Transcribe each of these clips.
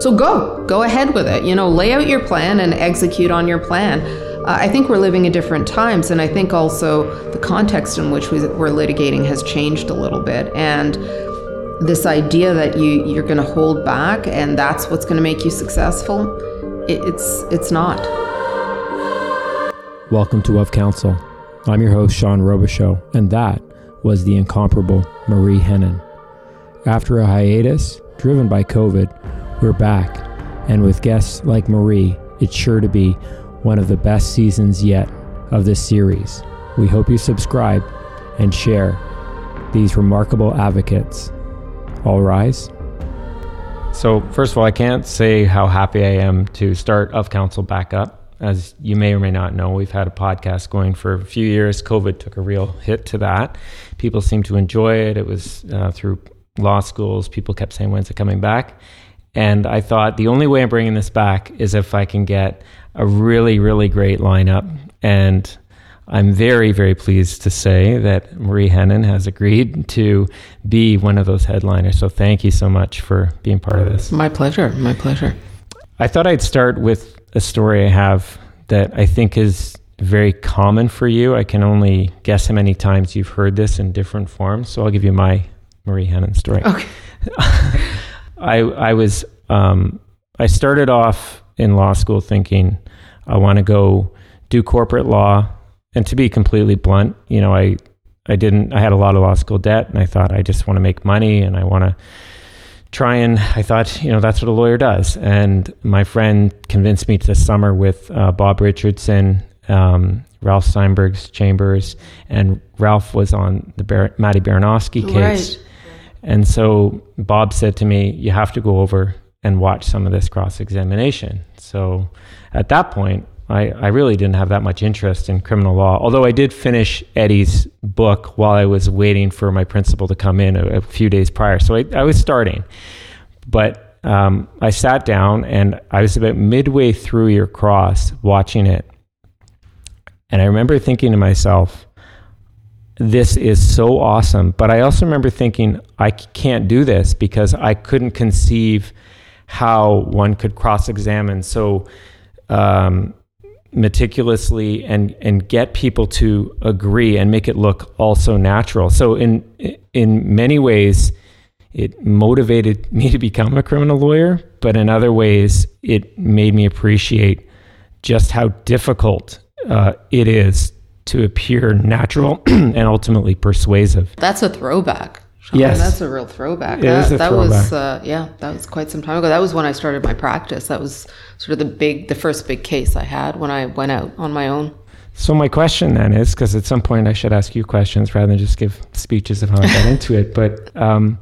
So go, go ahead with it. You know, lay out your plan and execute on your plan. Uh, I think we're living in different times, and I think also the context in which we, we're litigating has changed a little bit. And this idea that you you're going to hold back and that's what's going to make you successful, it, it's it's not. Welcome to Of Counsel. I'm your host Sean Robichaud, and that was the incomparable Marie Henein. After a hiatus driven by COVID, we're back, and with guests like Marie, it's sure to be one of the best seasons yet of this series. We hope you subscribe and share these remarkable advocates. All rise. So, first of all, I can't say how happy I am to start Of Counsel back up. As you may or may not know, we've had a podcast going for a few years. COVID took a real hit to that. People seemed to enjoy it. It was uh, through law schools. People kept saying, When's it coming back? And I thought the only way I'm bringing this back is if I can get a really, really great lineup. And I'm very, very pleased to say that Marie Henein has agreed to be one of those headliners. So thank you so much for being part of this. My pleasure. My pleasure. I thought I'd start with a story I have that I think is very common for you. I can only guess how many times you've heard this in different forms. So I'll give you my Marie Henein story. Okay. I I was um, I started off in law school thinking I want to go do corporate law, and to be completely blunt, you know, I I didn't I had a lot of law school debt, and I thought I just want to make money, and I want to try and I thought you know that's what a lawyer does, and my friend convinced me to summer with uh, Bob Richardson. Um, Ralph Steinberg's chambers, and Ralph was on the Bar- Maddie Baranowski case. Right. And so Bob said to me, You have to go over and watch some of this cross examination. So at that point, I, I really didn't have that much interest in criminal law, although I did finish Eddie's book while I was waiting for my principal to come in a, a few days prior. So I, I was starting. But um, I sat down and I was about midway through your cross watching it. And I remember thinking to myself, this is so awesome. But I also remember thinking, I can't do this because I couldn't conceive how one could cross examine so um, meticulously and, and get people to agree and make it look also natural. So, in, in many ways, it motivated me to become a criminal lawyer, but in other ways, it made me appreciate just how difficult uh, it is to appear natural and ultimately persuasive. That's a throwback. Sean. Yes. that's a real throwback. It that is a that was throwback. uh, yeah, that was quite some time ago. That was when I started my practice. That was sort of the big, the first big case I had when I went out on my own. So my question then is, because at some point I should ask you questions rather than just give speeches of how I got into it. But um,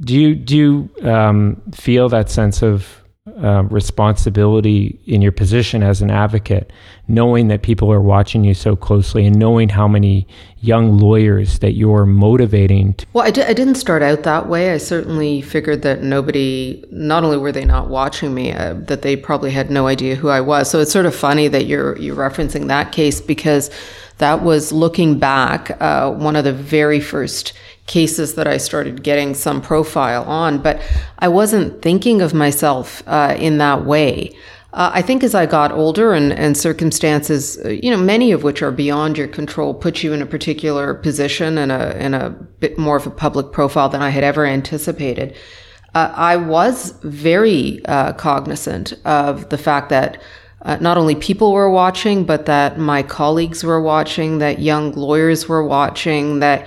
do you do you um, feel that sense of uh, responsibility in your position as an advocate, knowing that people are watching you so closely and knowing how many young lawyers that you're motivating? To- Well, I, didn't start out that way. I certainly figured that nobody, not only were they not watching me, uh, that they probably had no idea who I was. So it's sort of funny that you're you're referencing that case because that was looking back uh, one of the very first cases that I started getting some profile on, but I wasn't thinking of myself uh, in that way. Uh, I think as I got older and, and circumstances, uh, you know, many of which are beyond your control, put you in a particular position and a, and a bit more of a public profile than I had ever anticipated. Uh, I was very uh, cognizant of the fact that uh, not only people were watching, but that my colleagues were watching, that young lawyers were watching, that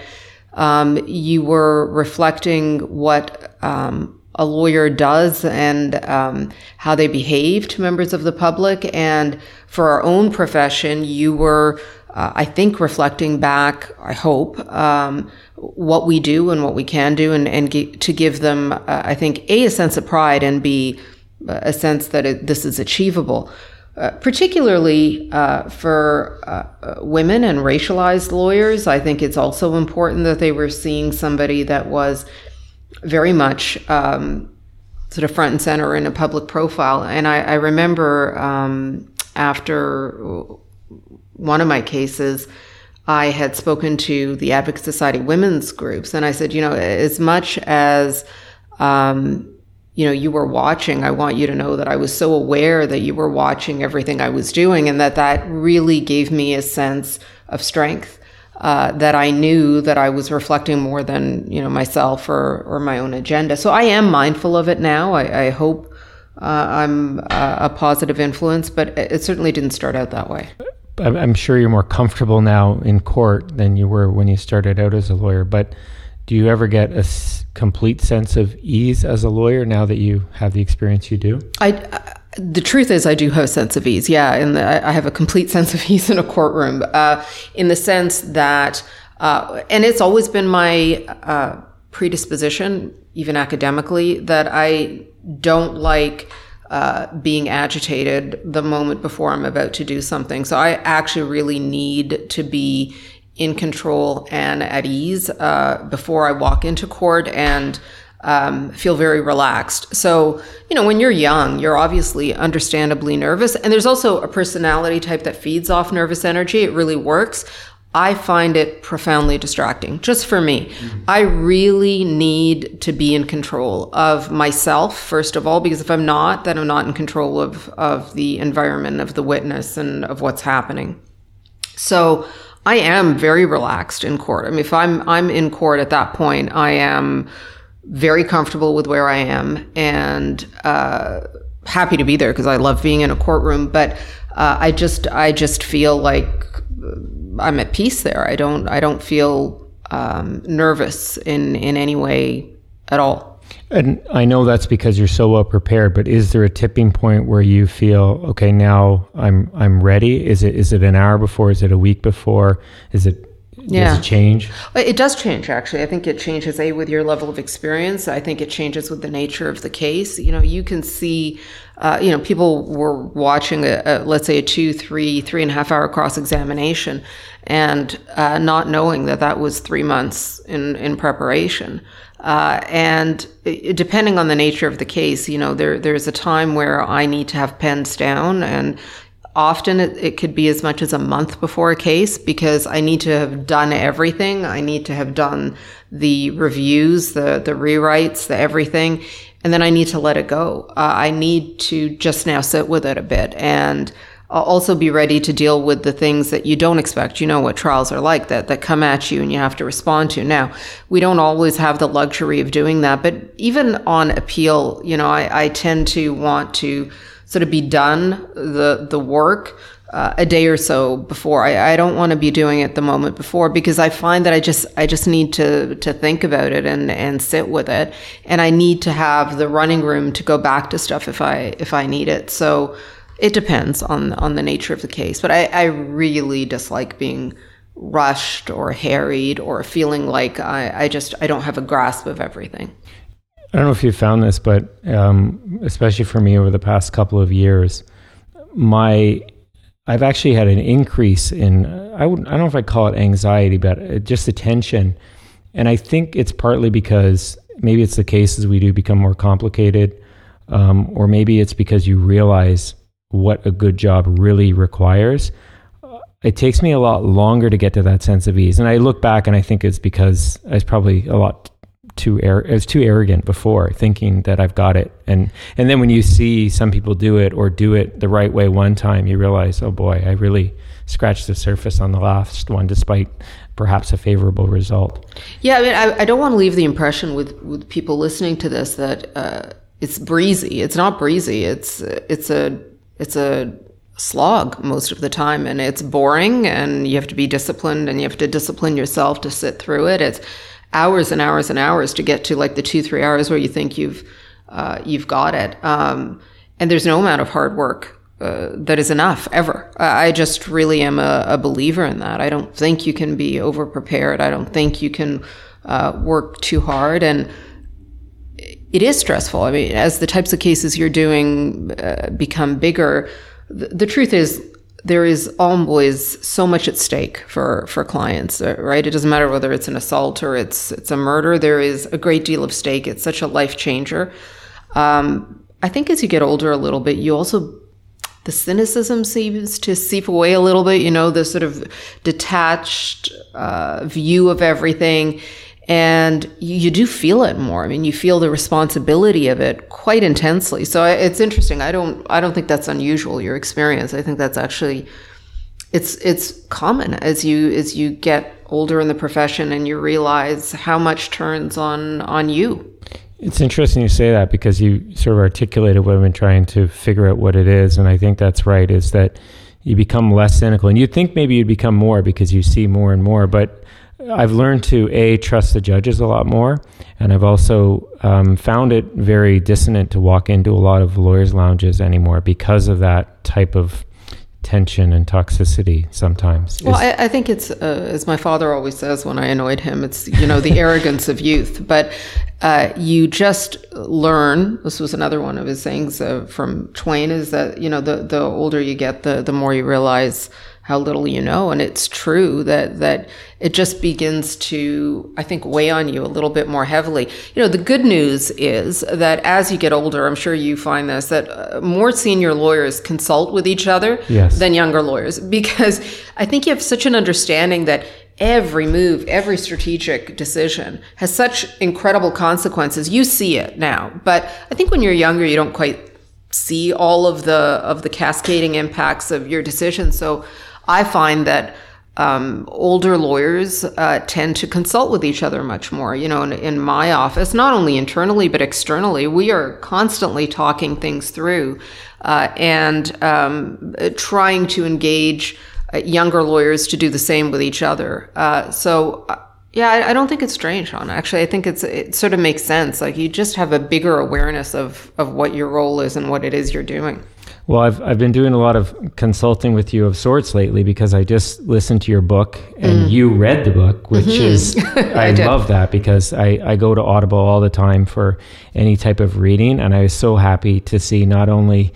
um, you were reflecting what um, a lawyer does and um, how they behave to members of the public. And for our own profession, you were, uh, I think, reflecting back, I hope, um, what we do and what we can do, and, and to give them, uh, I think, A, a sense of pride, and B, a sense that it, this is achievable. Uh, particularly uh, for uh, uh, women and racialized lawyers, I think it's also important that they were seeing somebody that was very much um, sort of front and center in a public profile. And I, I remember um, after one of my cases, I had spoken to the Advocate Society women's groups, and I said, you know, as much as um, you know you were watching i want you to know that i was so aware that you were watching everything i was doing and that that really gave me a sense of strength uh, that I knew that I was reflecting more than you know myself or or my own agenda. So I am mindful of it now. I, I hope uh, I'm a positive influence, but it certainly didn't start out that way. I'm sure you're more comfortable now in court than you were when you started out as a lawyer. But do you ever get a complete sense of ease as a lawyer now that you have the experience you do? I, the truth is, I do have a sense of ease. Yeah, and I have a complete sense of ease in a courtroom, uh, in the sense that, uh, and it's always been my uh, predisposition, even academically, that I don't like. Uh, being agitated the moment before I'm about to do something. So I actually really need to be in control and at ease uh, before I walk into court and um, feel very relaxed. So, you know, when you're young, you're obviously understandably nervous. And there's also a personality type that feeds off nervous energy. It really works. I find it profoundly distracting, just for me. Mm-hmm. I really need to be in control of myself, first of all, because if I'm not, then I'm not in control of, of the environment, of the witness, and of what's happening. So I am very relaxed in court. I mean, if I'm I'm in court at that point, I am very comfortable with where I am and uh, happy to be there because I love being in a courtroom. But uh, I just I just feel like I'm at peace there. I don't I don't feel um, nervous in in any way at all. And I know that's because you're so well prepared, but is there a tipping point where you feel, okay, now I'm I'm ready? Is it is it an hour before? Is it a week before? Is it yeah. does it change? It does change actually. I think it changes a with your level of experience. I think it changes with the nature of the case. You know, you can see uh, you know, people were watching a, a, let's say a two, three, three and a half hour cross examination, and uh, not knowing that that was three months in in preparation. Uh, and depending on the nature of the case, you know, there there's a time where I need to have pens down, and often it, it could be as much as a month before a case because I need to have done everything. I need to have done the reviews, the the rewrites, the everything, and then I need to let it go. Uh, I need to just now sit with it a bit and also be ready to deal with the things that you don't expect. You know what trials are like that that come at you and you have to respond to. Now, we don't always have the luxury of doing that, but even on appeal, you know, I, I tend to want to sort of be done the the work uh, a day or so before. I, I don't want to be doing it the moment before because I find that I just I just need to to think about it and and sit with it, and I need to have the running room to go back to stuff if I if I need it. So it depends on on the nature of the case, but I, I really dislike being rushed or harried or feeling like I, I just I don't have a grasp of everything. I don't know if you found this, but um, especially for me over the past couple of years, my I've actually had an increase in I would I don't know if I call it anxiety, but uh, just attention, and I think it's partly because maybe it's the cases we do become more complicated, um, or maybe it's because you realize what a good job really requires, it takes me a lot longer to get to that sense of ease. And I look back and I think it's because I was probably a lot too ar- I was too arrogant before, thinking that I've got it. And and then when you see some people do it or do it the right way one time, you realize, oh boy, I really scratched the surface on the last one, despite perhaps a favorable result. Yeah, I mean, I, I don't want to leave the impression with with people listening to this that uh, it's breezy. It's not breezy. It's it's a it's a slog most of the time and it's boring and you have to be disciplined and you have to discipline yourself to sit through it. It's hours and hours and hours to get to like the two three hours where you think you've uh, you've got it. Um, and there's no amount of hard work uh, that is enough ever. I just really am a, a, believer in that. I don't think you can be over prepared i don't think you can uh, work too hard. And it is stressful. I mean, as the types of cases you're doing uh, become bigger, the, truth is there is always so much at stake for for clients, uh, right? It doesn't matter whether it's an assault or it's it's a murder. There is a great deal of stake. It's such a life changer. Um, I think as you get older a little bit, you also the cynicism seems to seep away a little bit. You know, the sort of detached uh, view of everything and you, you, do feel it more. I mean, you feel the responsibility of it quite intensely. So it's interesting. I don't I don't think that's unusual your experience. I think that's actually it's it's common as you as you get older in the profession and you realize how much turns on on you. It's interesting you say that because you sort of articulated what I've been trying to figure out what it is, and I think that's right. Is that you become less cynical, and you think maybe you'd become more because you see more and more, but I've learned to a trust the judges a lot more, and I've also um, found it very dissonant to walk into a lot of lawyers' lounges anymore because of that type of tension and toxicity sometimes. Well, I, I, think it's uh, as my father always says when I annoyed him. It's you know the arrogance of youth, but uh, you just learn. This was another one of his sayings uh, from Twain: is that you know the the older you get, the the more you realize how little you know. And it's true that that it just begins to, I think, weigh on you a little bit more heavily. You know, the good news is that as you get older, I'm sure you find this that uh, more senior lawyers consult with each other yes. than younger lawyers because I think you have such an understanding that every move, every strategic decision has such incredible consequences. You see it now, but I think when you're younger, you don't quite see all of the of the cascading impacts of your decisions. So I find that um, older lawyers uh, tend to consult with each other much more. You know, in, in, my office, not only internally but externally, we are constantly talking things through uh, and um, trying to engage uh, younger lawyers to do the same with each other. Uh, so. Uh, yeah, I, don't think it's strange, Sean. Actually, I think it's it sort of makes sense. Like you just have a bigger awareness of of what your role is and what it is you're doing. Well, I've I've been doing a lot of consulting with you of sorts lately because I just listened to your book and mm. you read the book, which mm-hmm. is I, I love that because I, I go to Audible all the time for any type of reading and I was so happy to see not only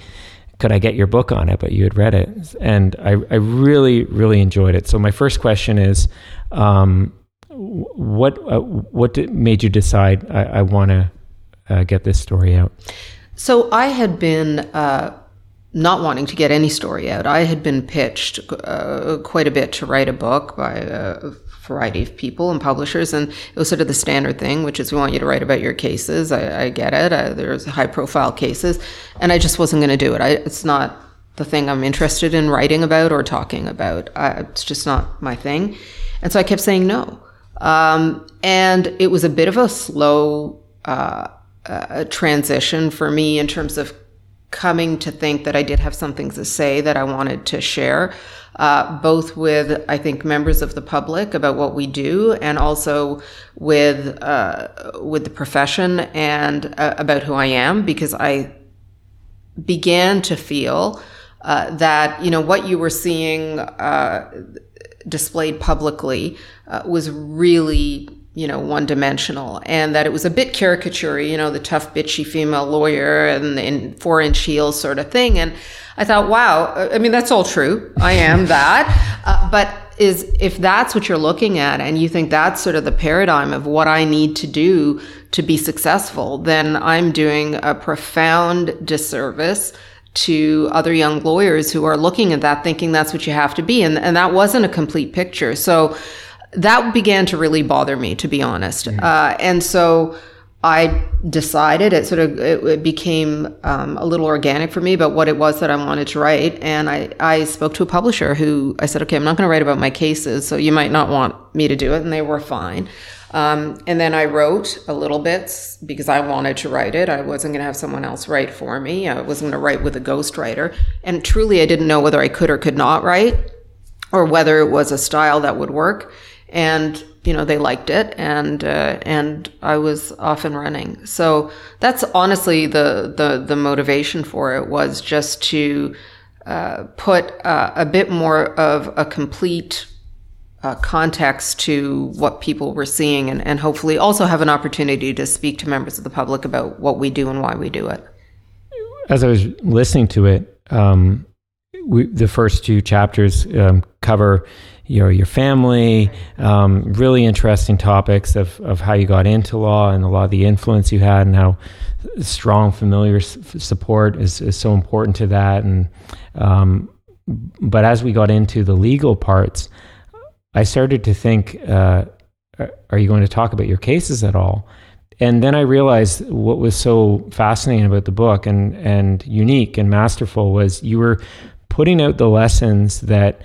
could I get your book on it, but you had read it. And I, I really, really enjoyed it. So my first question is um, what uh, what made you decide I, I want to uh, get this story out? So I had been uh, not wanting to get any story out. I had been pitched uh, quite a bit to write a book by a variety of people and publishers, and it was sort of the standard thing, which is we want you to write about your cases. I, I get it. I, there's high profile cases, and I just wasn't going to do it. I, it's not the thing I'm interested in writing about or talking about. it's just not my thing, and so I kept saying no. Um, and it was a bit of a slow uh, uh, transition for me in terms of coming to think that I did have something to say that I wanted to share, uh, both with, I think, members of the public about what we do and also with, uh, with the profession and uh, about who I am, because I began to feel uh, that, you know, what you were seeing uh, displayed publicly uh, was really you know, one dimensional and that it was a bit caricature, you know, the tough, bitchy female lawyer and in four inch heels sort of thing. And I thought, wow, I mean, that's all true. I am that. Uh, but is if that's what you're looking at and you think that's sort of the paradigm of what I need to do to be successful, then I'm doing a profound disservice to other young lawyers who are looking at that thinking that's what you have to be. And, and that wasn't a complete picture. So, that began to really bother me, to be honest. Mm-hmm. Uh, and so I decided it sort of it, it became um, a little organic for me about what it was that I wanted to write. And I, I spoke to a publisher who I said, okay, I'm not going to write about my cases, so you might not want me to do it. And they were fine. Um, and then I wrote a little bit because I wanted to write it. I wasn't going to have someone else write for me. I wasn't going to write with a ghostwriter. And truly, I didn't know whether I could or could not write or whether it was a style that would work and you know they liked it and uh, and I was off and running. So that's honestly the the the motivation for it was just to uh, put uh, a bit more of a complete uh, context to what people were seeing and, and hopefully also have an opportunity to speak to members of the public about what we do and why we do it. As I was listening to it, um, we, the first two chapters um, cover your your family, um, really interesting topics of, of how you got into law and a lot of the influence you had and how strong familiar s- support is, is so important to that. And um, but as we got into the legal parts, I started to think uh, are you going to talk about your cases at all? And then I realized what was so fascinating about the book and, and unique and masterful was you were putting out the lessons that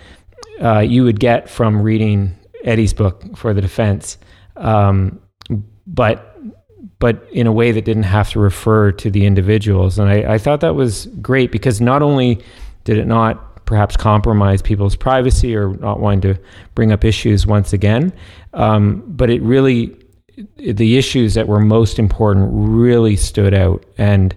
uh, you would get from reading Eddie's book for the defense, um, but but in a way that didn't have to refer to the individuals. And I, I thought that was great because not only did it not perhaps compromise people's privacy or not wanting to bring up issues once again, um, but it really the issues that were most important really stood out. And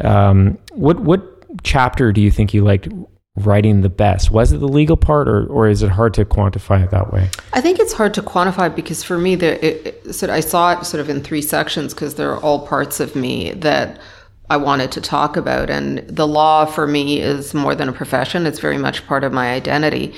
um, what what chapter do you think you liked writing the best? Was it the legal part, or, or is it hard to quantify it that way? I think it's hard to quantify because for me, the, it, it, so I saw it sort of in three sections because they're all parts of me that I wanted to talk about. And the law for me is more than a profession, it's very much part of my identity.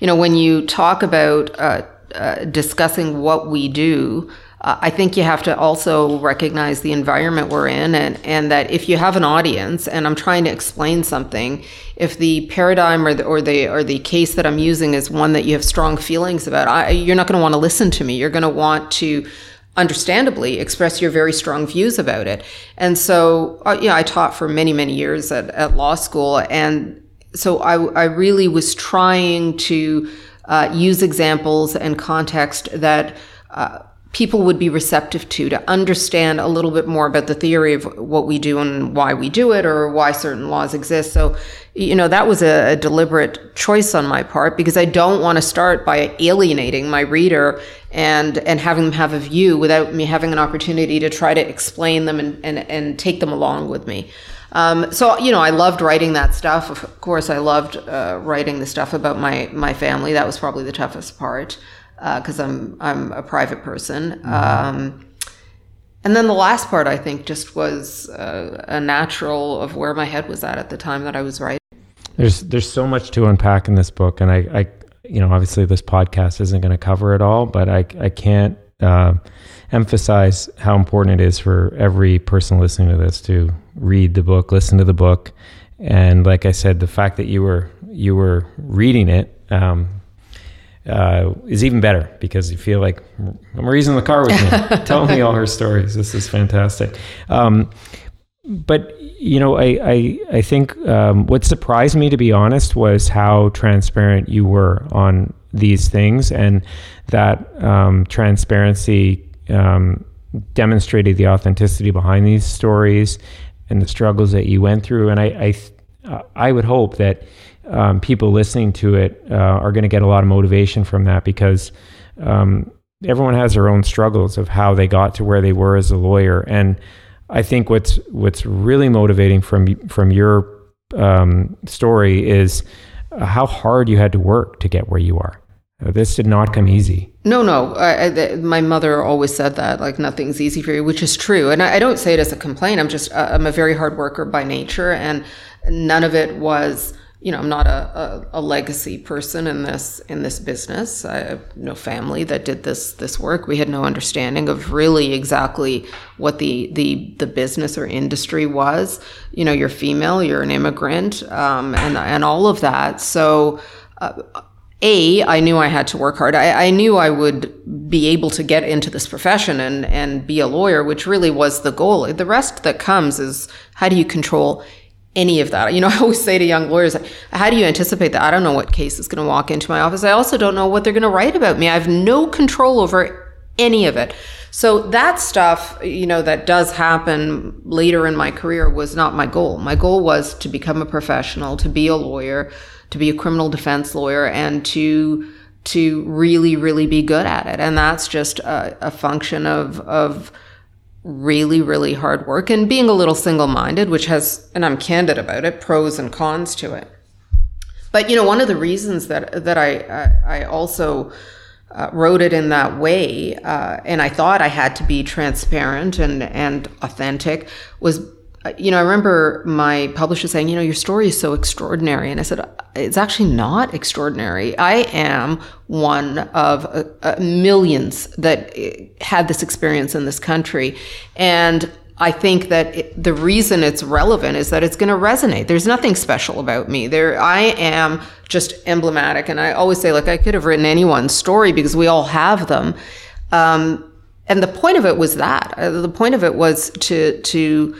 You know, when you talk about uh, uh, discussing what we do, uh, I think you have to also recognize the environment we're in and, and that if you have an audience and I'm trying to explain something, if the paradigm or the, or the, or the case that I'm using is one that you have strong feelings about, I, you're not going to want to listen to me. You're going to want to understandably express your very strong views about it. And so, uh, yeah, I taught for many, many years at, at law school. And so I, I really was trying to uh, use examples and context that uh, people would be receptive to to understand a little bit more about the theory of what we do and why we do it or why certain laws exist so you know that was a, a deliberate choice on my part because i don't want to start by alienating my reader and and having them have a view without me having an opportunity to try to explain them and and, and take them along with me um, so you know, I loved writing that stuff. Of course, I loved uh, writing the stuff about my my family. That was probably the toughest part because uh, I'm I'm a private person. Mm-hmm. Um, and then the last part, I think, just was uh, a natural of where my head was at at the time that I was writing. There's there's so much to unpack in this book, and I, I you know obviously this podcast isn't going to cover it all, but I I can't uh, emphasize how important it is for every person listening to this to read the book, listen to the book, and like I said, the fact that you were you were reading it um, uh, is even better because you feel like Marie's in the car with me, telling me all her stories. This is fantastic. Um, but you know, I I, I think um, what surprised me, to be honest, was how transparent you were on these things, and that um, transparency um, demonstrated the authenticity behind these stories and the struggles that you went through. And I I, I would hope that um, people listening to it uh, are going to get a lot of motivation from that because um, everyone has their own struggles of how they got to where they were as a lawyer. And I think what's what's really motivating from from your um, story is how hard you had to work to get where you are. Uh, this did not come easy. No, no. I, I, my mother always said that, like nothing's easy for you, which is true. And I, I don't say it as a complaint. I'm just, uh, I'm a very hard worker by nature, and none of it was you know, I'm not a, a, a, legacy person in this in this business. I have no family that did this this work. We had no understanding of really exactly what the the the business or industry was. You know, you're female, you're an immigrant, um, and and all of that. So. Uh, a, I knew I had to work hard. I, I, knew I would be able to get into this profession and, and be a lawyer, which really was the goal. The rest that comes is how do you control any of that. You know, I always say to young lawyers, how do you anticipate that? I don't know what case is going to walk into my office. I also don't know what they're going to write about me. I have no control over any of it. So that stuff, you know, that does happen later in my career was not my goal. My goal was to become a professional, to be a lawyer, to be a criminal defense lawyer and to to really really be good at it. And that's just a, a function of of really, really hard work and being a little single minded, which has, and I'm candid about it, pros and cons to it. But you know, one of the reasons that that I I, I also uh, wrote it in that way, uh, and I thought I had to be transparent and and authentic, was you know, I remember my publisher saying, you know, your story is so extraordinary. And I said, it's actually not extraordinary. I am one of uh, uh, millions that uh, had this experience in this country. And I think that it, the reason it's relevant is that it's going to resonate. There's nothing special about me. There, I am just emblematic. And I always say, like, I could have written anyone's story because we all have them. Um, and the point of it was that. Uh, the point of it was to to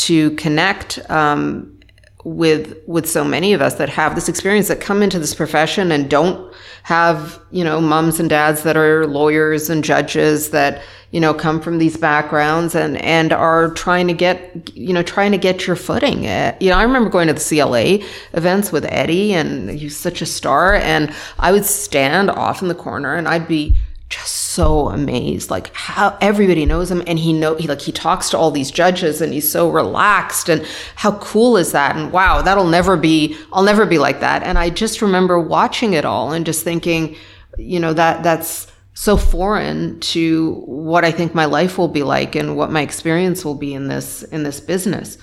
to connect um, with with so many of us that have this experience that come into this profession and don't have you know moms and dads that are lawyers and judges that you know come from these backgrounds and and are trying to get you know trying to get your footing. Uh, you know i remember going to the cla events with eddie and he's such a star and i would stand off in the corner and i'd be just so amazed like how everybody knows him and he know he like he talks to all these judges and he's so relaxed and how cool is that and wow that'll never be I'll never be like that. And I just remember watching it all and just thinking you know that that's so foreign to what I think my life will be like and what my experience will be in this in this business.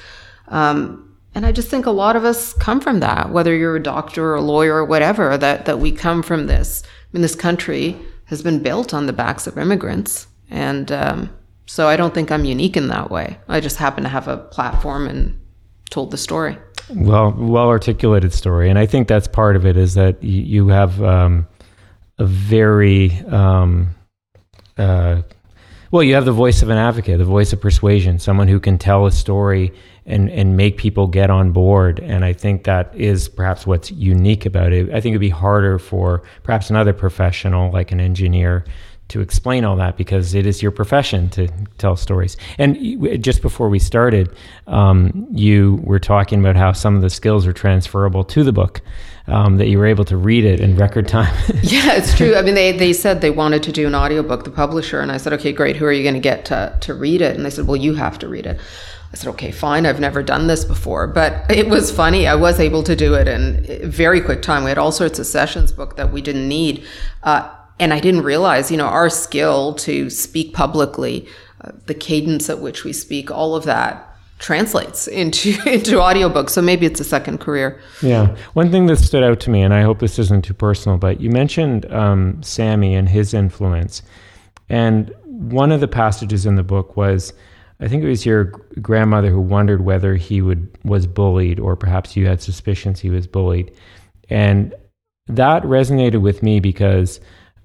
Um, and I just think a lot of us come from that whether you're a doctor or a lawyer or whatever that that we come from this in this country has been built on the backs of immigrants. And um, so I don't think I'm unique in that way. I just happen to have a platform and told the story. Well, well articulated story. And I think that's part of it is that you, you have um, a very, um, uh, well, you have the voice of an advocate, the voice of persuasion, someone who can tell a story and and make people get on board. And I think that is perhaps what's unique about it. I think it'd be harder for perhaps another professional like an engineer to explain all that because it is your profession to tell stories. And just before we started, um, you were talking about how some of the skills are transferable to the book. Um, that you were able to read it in record time. yeah, it's true. I mean, they, they said they wanted to do an audiobook, the publisher, and I said, okay, great. Who are you going to get to, to read it? And they said, well, you have to read it. I said, okay, fine. I've never done this before, but it was funny. I was able to do it in very quick time. We had all sorts of sessions booked that we didn't need. Uh, and I didn't realize, you know, our skill to speak publicly, uh, the cadence at which we speak, all of that translates into into audiobooks. So maybe it's a second career. Yeah. One thing that stood out to me, and I hope this isn't too personal, but you mentioned um, Sammy and his influence. And one of the passages in the book was I think it was your grandmother who wondered whether he would was bullied, or perhaps you had suspicions he was bullied, and that resonated with me because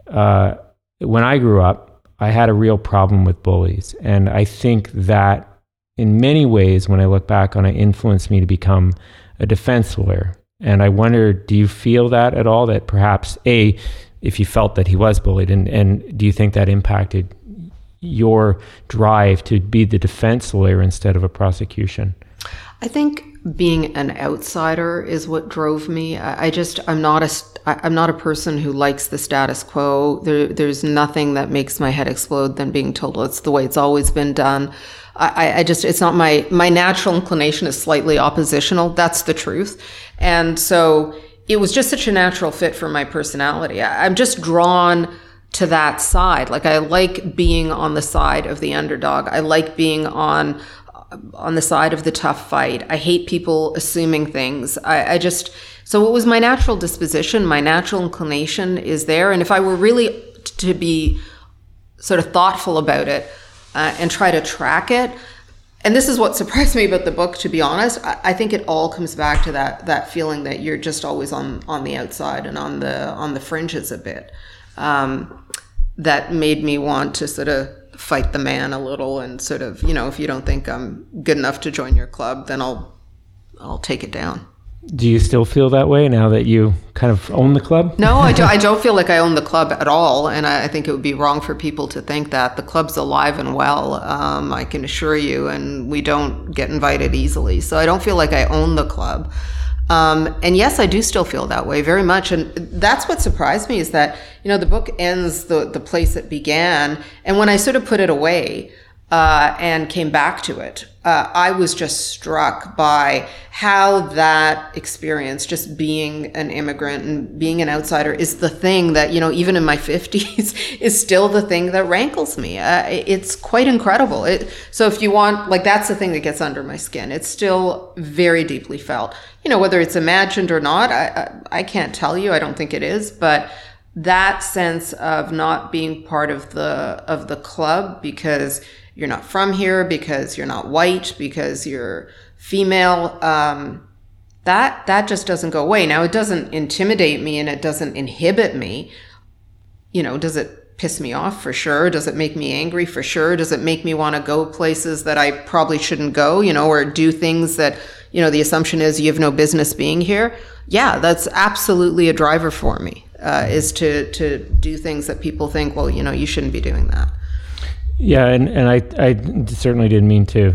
uh, when I grew up, I had a real problem with bullies, and I think that in many ways, when I look back on it, influenced me to become a defense lawyer. And I wonder, do you feel that at all? That perhaps a, if you felt that he was bullied, and and do you think that impacted your drive to be the defense lawyer instead of a prosecution? I think being an outsider is what drove me. I, just I'm not a I'm not a person who likes the status quo. There, there's nothing that makes my head explode than being told it's the way it's always been done. I, I just it's not my my natural inclination is slightly oppositional. That's the truth, and so it was just such a natural fit for my personality. I, I'm just drawn to that side. Like I like being on the side of the underdog. I like being on on the side of the tough fight. I hate people assuming things. I, I just so what was my natural disposition, my natural inclination is there. And if I were really to be sort of thoughtful about it uh, and try to track it, and this is what surprised me about the book, to be honest. I, I think it all comes back to that that feeling that you're just always on on the outside and on the on the fringes a bit um, that made me want to sort of fight the man a little and sort of, you know, if you don't think I'm good enough to join your club, then I'll I'll take it down. Do you still feel that way now that you kind of own the club? No, I, don't, I don't feel like I own the club at all. And I, I, think it would be wrong for people to think that. The club's alive and well, um, I can assure you, and we don't get invited easily. So I don't feel like I own the club. Um, and yes, I do still feel that way very much. And that's what surprised me is that, you know, the book ends the, the place it began. And when I sort of put it away, uh, and came back to it, uh, I was just struck by how that experience, just being an immigrant and being an outsider, is the thing that, you know, even in my 50s, is still the thing that rankles me. Uh, it's quite incredible. It, so if you want, like, that's the thing that gets under my skin. It's still very deeply felt. You know, whether it's imagined or not, I, I, I can't tell you. I don't think it is, but that sense of not being part of the of the club because you're not from here, because you're not white, because you're female. Um, that that just doesn't go away. Now it doesn't intimidate me and it doesn't inhibit me. You know, does it piss me off for sure does it make me angry for sure does it make me want to go places that i probably shouldn't go you know or do things that you know the assumption is you have no business being here yeah that's absolutely a driver for me uh, is to to do things that people think well you know you shouldn't be doing that yeah and, and I, I certainly didn't mean to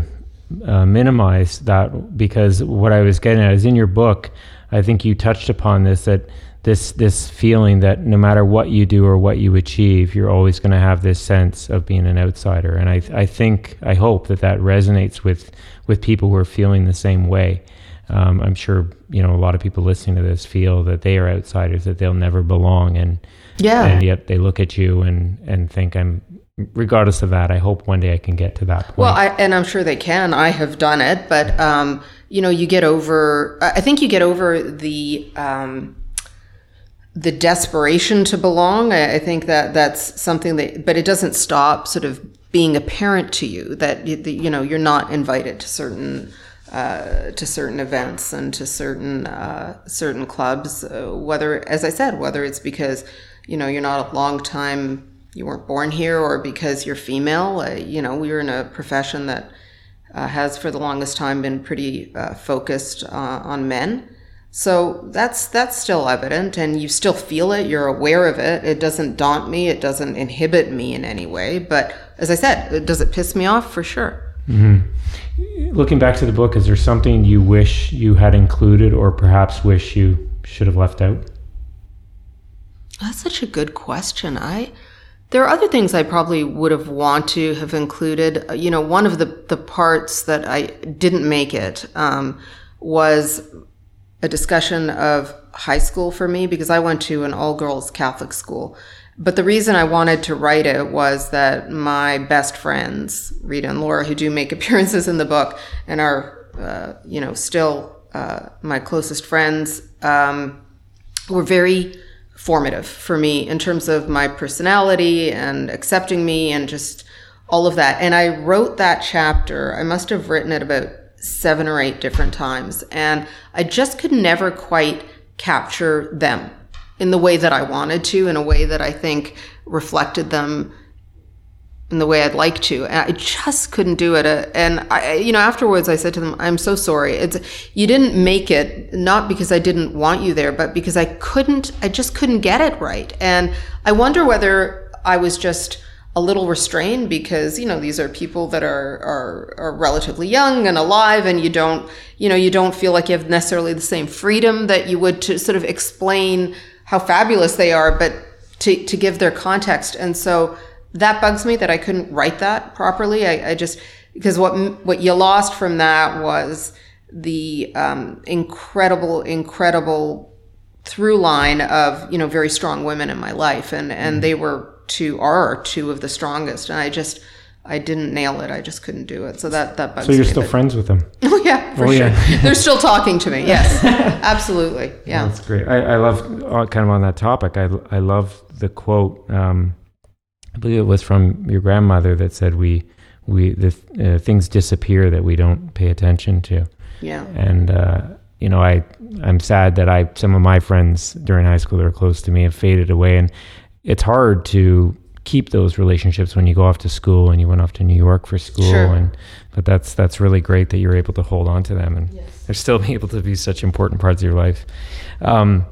uh, minimize that because what i was getting at is in your book i think you touched upon this that this this feeling that no matter what you do or what you achieve, you're always going to have this sense of being an outsider. And I I think I hope that that resonates with with people who are feeling the same way. Um, I'm sure you know a lot of people listening to this feel that they are outsiders, that they'll never belong, and yeah, and yet they look at you and and think I'm. Regardless of that, I hope one day I can get to that point. Well, I, and I'm sure they can. I have done it, but um, you know, you get over. I think you get over the. Um, the desperation to belong. I, I, think that that's something that, but it doesn't stop sort of being apparent to you that you know you're not invited to certain uh, to certain events and to certain uh, certain clubs. Uh, whether, as I said, whether it's because you know you're not a long time, you weren't born here, or because you're female. Uh, you know, we're in a profession that uh, has for the longest time been pretty uh, focused on men. So that's that's still evident and you still feel it, you're aware of it. It doesn't daunt me, it doesn't inhibit me in any way, but as I said, does it piss me off for sure? Mm-hmm. Looking back to the book, is there something you wish you had included or perhaps wish you should have left out? That's such a good question. I there are other things I probably would have want to have included. You know, one of the the parts that I didn't make it um, was a discussion of high school for me because I went to an all girls Catholic school. But the reason I wanted to write it was that my best friends, Rita and Laura, who do make appearances in the book and are, uh, you know, still uh, my closest friends, um, were very formative for me in terms of my personality and accepting me and just all of that. And I wrote that chapter, I must have written it about seven or eight different times. And I just could never quite capture them in the way that I wanted to, in a way that I think reflected them in the way I'd like to. And I just couldn't do it. Uh, and I, you know, afterwards I said to them, I'm so sorry. It's, you didn't make it, not because I didn't want you there, but because I couldn't, I just couldn't get it right. And I wonder whether I was just, a little restrained because you know these are people that are, are are relatively young and alive and you don't you know you don't feel like you have necessarily the same freedom that you would to sort of explain how fabulous they are but to to give their context and so that bugs me that I couldn't write that properly I, I just because what what you lost from that was the um, incredible incredible through line of you know very strong women in my life and and they were two are two of the strongest, and I just I didn't nail it. I just couldn't do it. So that that bugs So you're still friends with them? Oh yeah, for oh, sure. Yeah. They're still talking to me. Yes, absolutely. Yeah, that's great. I, I love uh, kind of on that topic. I I love the quote. Um, I believe it was from your grandmother that said we we the uh, things disappear that we don't pay attention to. Yeah. And uh, you know, I I'm sad that I some of my friends during high school that are close to me have faded away, and it's hard to keep those relationships when you go off to school and you went off to New York for school sure. and but that's that's really great that you're able to hold on to them and yes. they're still able to be such important parts of your life. Um,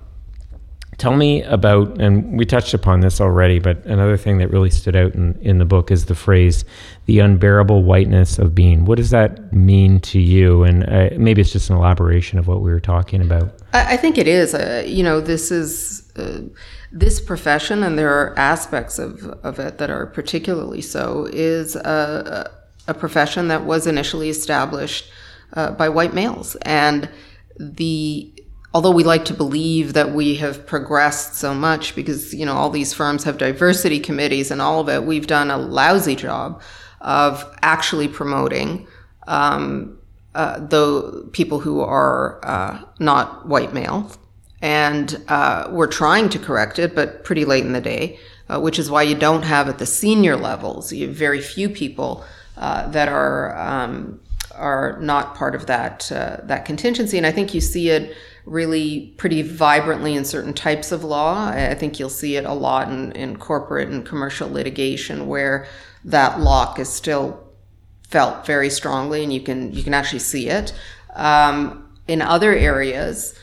tell me about and we touched upon this already, but another thing that really stood out in, in the book is the phrase the unbearable whiteness of being. What does that mean to you? And uh, maybe it's just an elaboration of what we were talking about. I, I think it is. Uh, you know, this is. Uh, this profession, and there are aspects of, of it that are particularly so, is a, a profession that was initially established uh, by white males. And the although we like to believe that we have progressed so much because you know all these firms have diversity committees and all of it, we've done a lousy job of actually promoting um, uh, the people who are uh, not white male and uh, we're trying to correct it, but pretty late in the day, uh, which is why you don't have at the senior levels. You have very few people uh, that are um, are not part of that uh, that contingency, and I think you see it really pretty vibrantly in certain types of law. I think you'll see it a lot in, in corporate and commercial litigation where that lock is still felt very strongly and you can you can actually see it. Um, in other areas,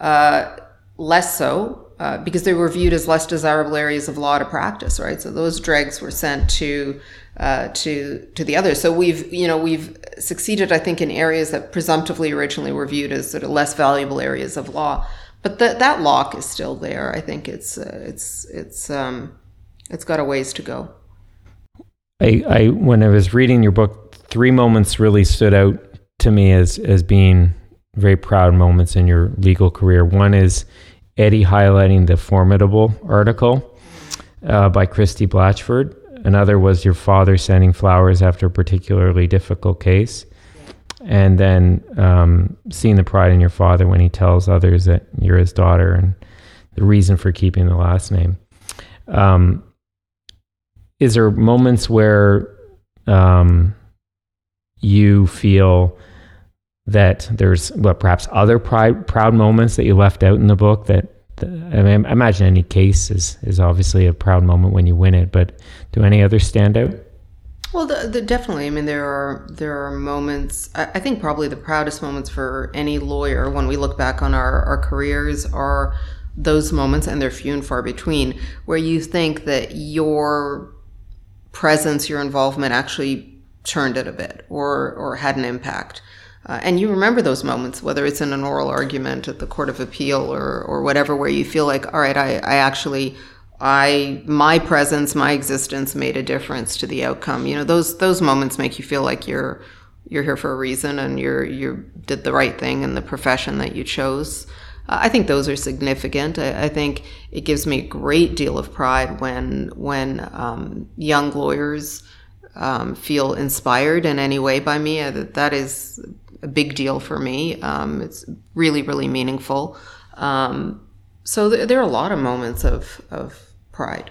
uh, less so uh, because they were viewed as less desirable areas of law to practice, right? So those dregs were sent to uh, to to the others. So we've you know we've succeeded, I think, in areas that presumptively originally were viewed as sort of less valuable areas of law. But that that lock is still there. I think it's uh, it's it's um, it's got a ways to go. I, I when I was reading your book, three moments really stood out to me as as being very proud moments in your legal career. One is Eddie highlighting the formidable article uh, by Christie Blatchford Another was your father sending flowers after a particularly difficult case. And then um, seeing the pride in your father when he tells others that you're his daughter and the reason for keeping the last name. Um, is there moments where um, you feel that there's well, perhaps other pride, proud moments that you left out in the book that I mean, imagine any case is, is obviously a proud moment when you win it, but do any others stand out? Well, the, the, definitely. I mean, there are there are moments. I, I, think probably the proudest moments for any lawyer when we look back on our, our careers are those moments, and they're few and far between, where you think that your presence, your involvement, actually turned it a bit or or had an impact. Uh, and you remember those moments, whether it's in an oral argument at the Court of Appeal or, or whatever, where you feel like, all right, I, I actually, I, my presence, my existence made a difference to the outcome. You know, those, those moments make you feel like you're, you're here for a reason and you're, you did the right thing in the profession that you chose. Uh, I think those are significant. I, I, think it gives me a great deal of pride when, when um, young lawyers um, feel inspired in any way by me. Uh, that is a big deal for me. Um, it's really, really meaningful. Um, so th- there are a lot of moments of, of pride.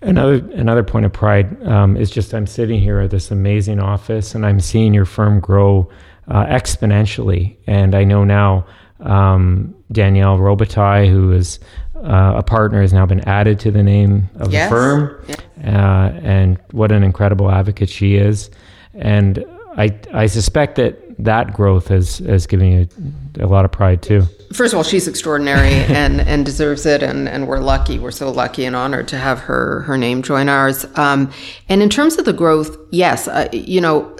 Another another point of pride um, is just I'm sitting here at this amazing office and I'm seeing your firm grow uh, exponentially. And I know now um, Danielle Robitaille, who is uh, a partner, has now been added to the name of yes. the firm. Yes. Uh, and what an incredible advocate she is. And I I suspect that that growth has has given you a lot of pride too. First of all, she's extraordinary and and deserves it, and and we're lucky. We're so lucky and honored to have her her name join ours. Um, and in terms of the growth, yes, uh, you know.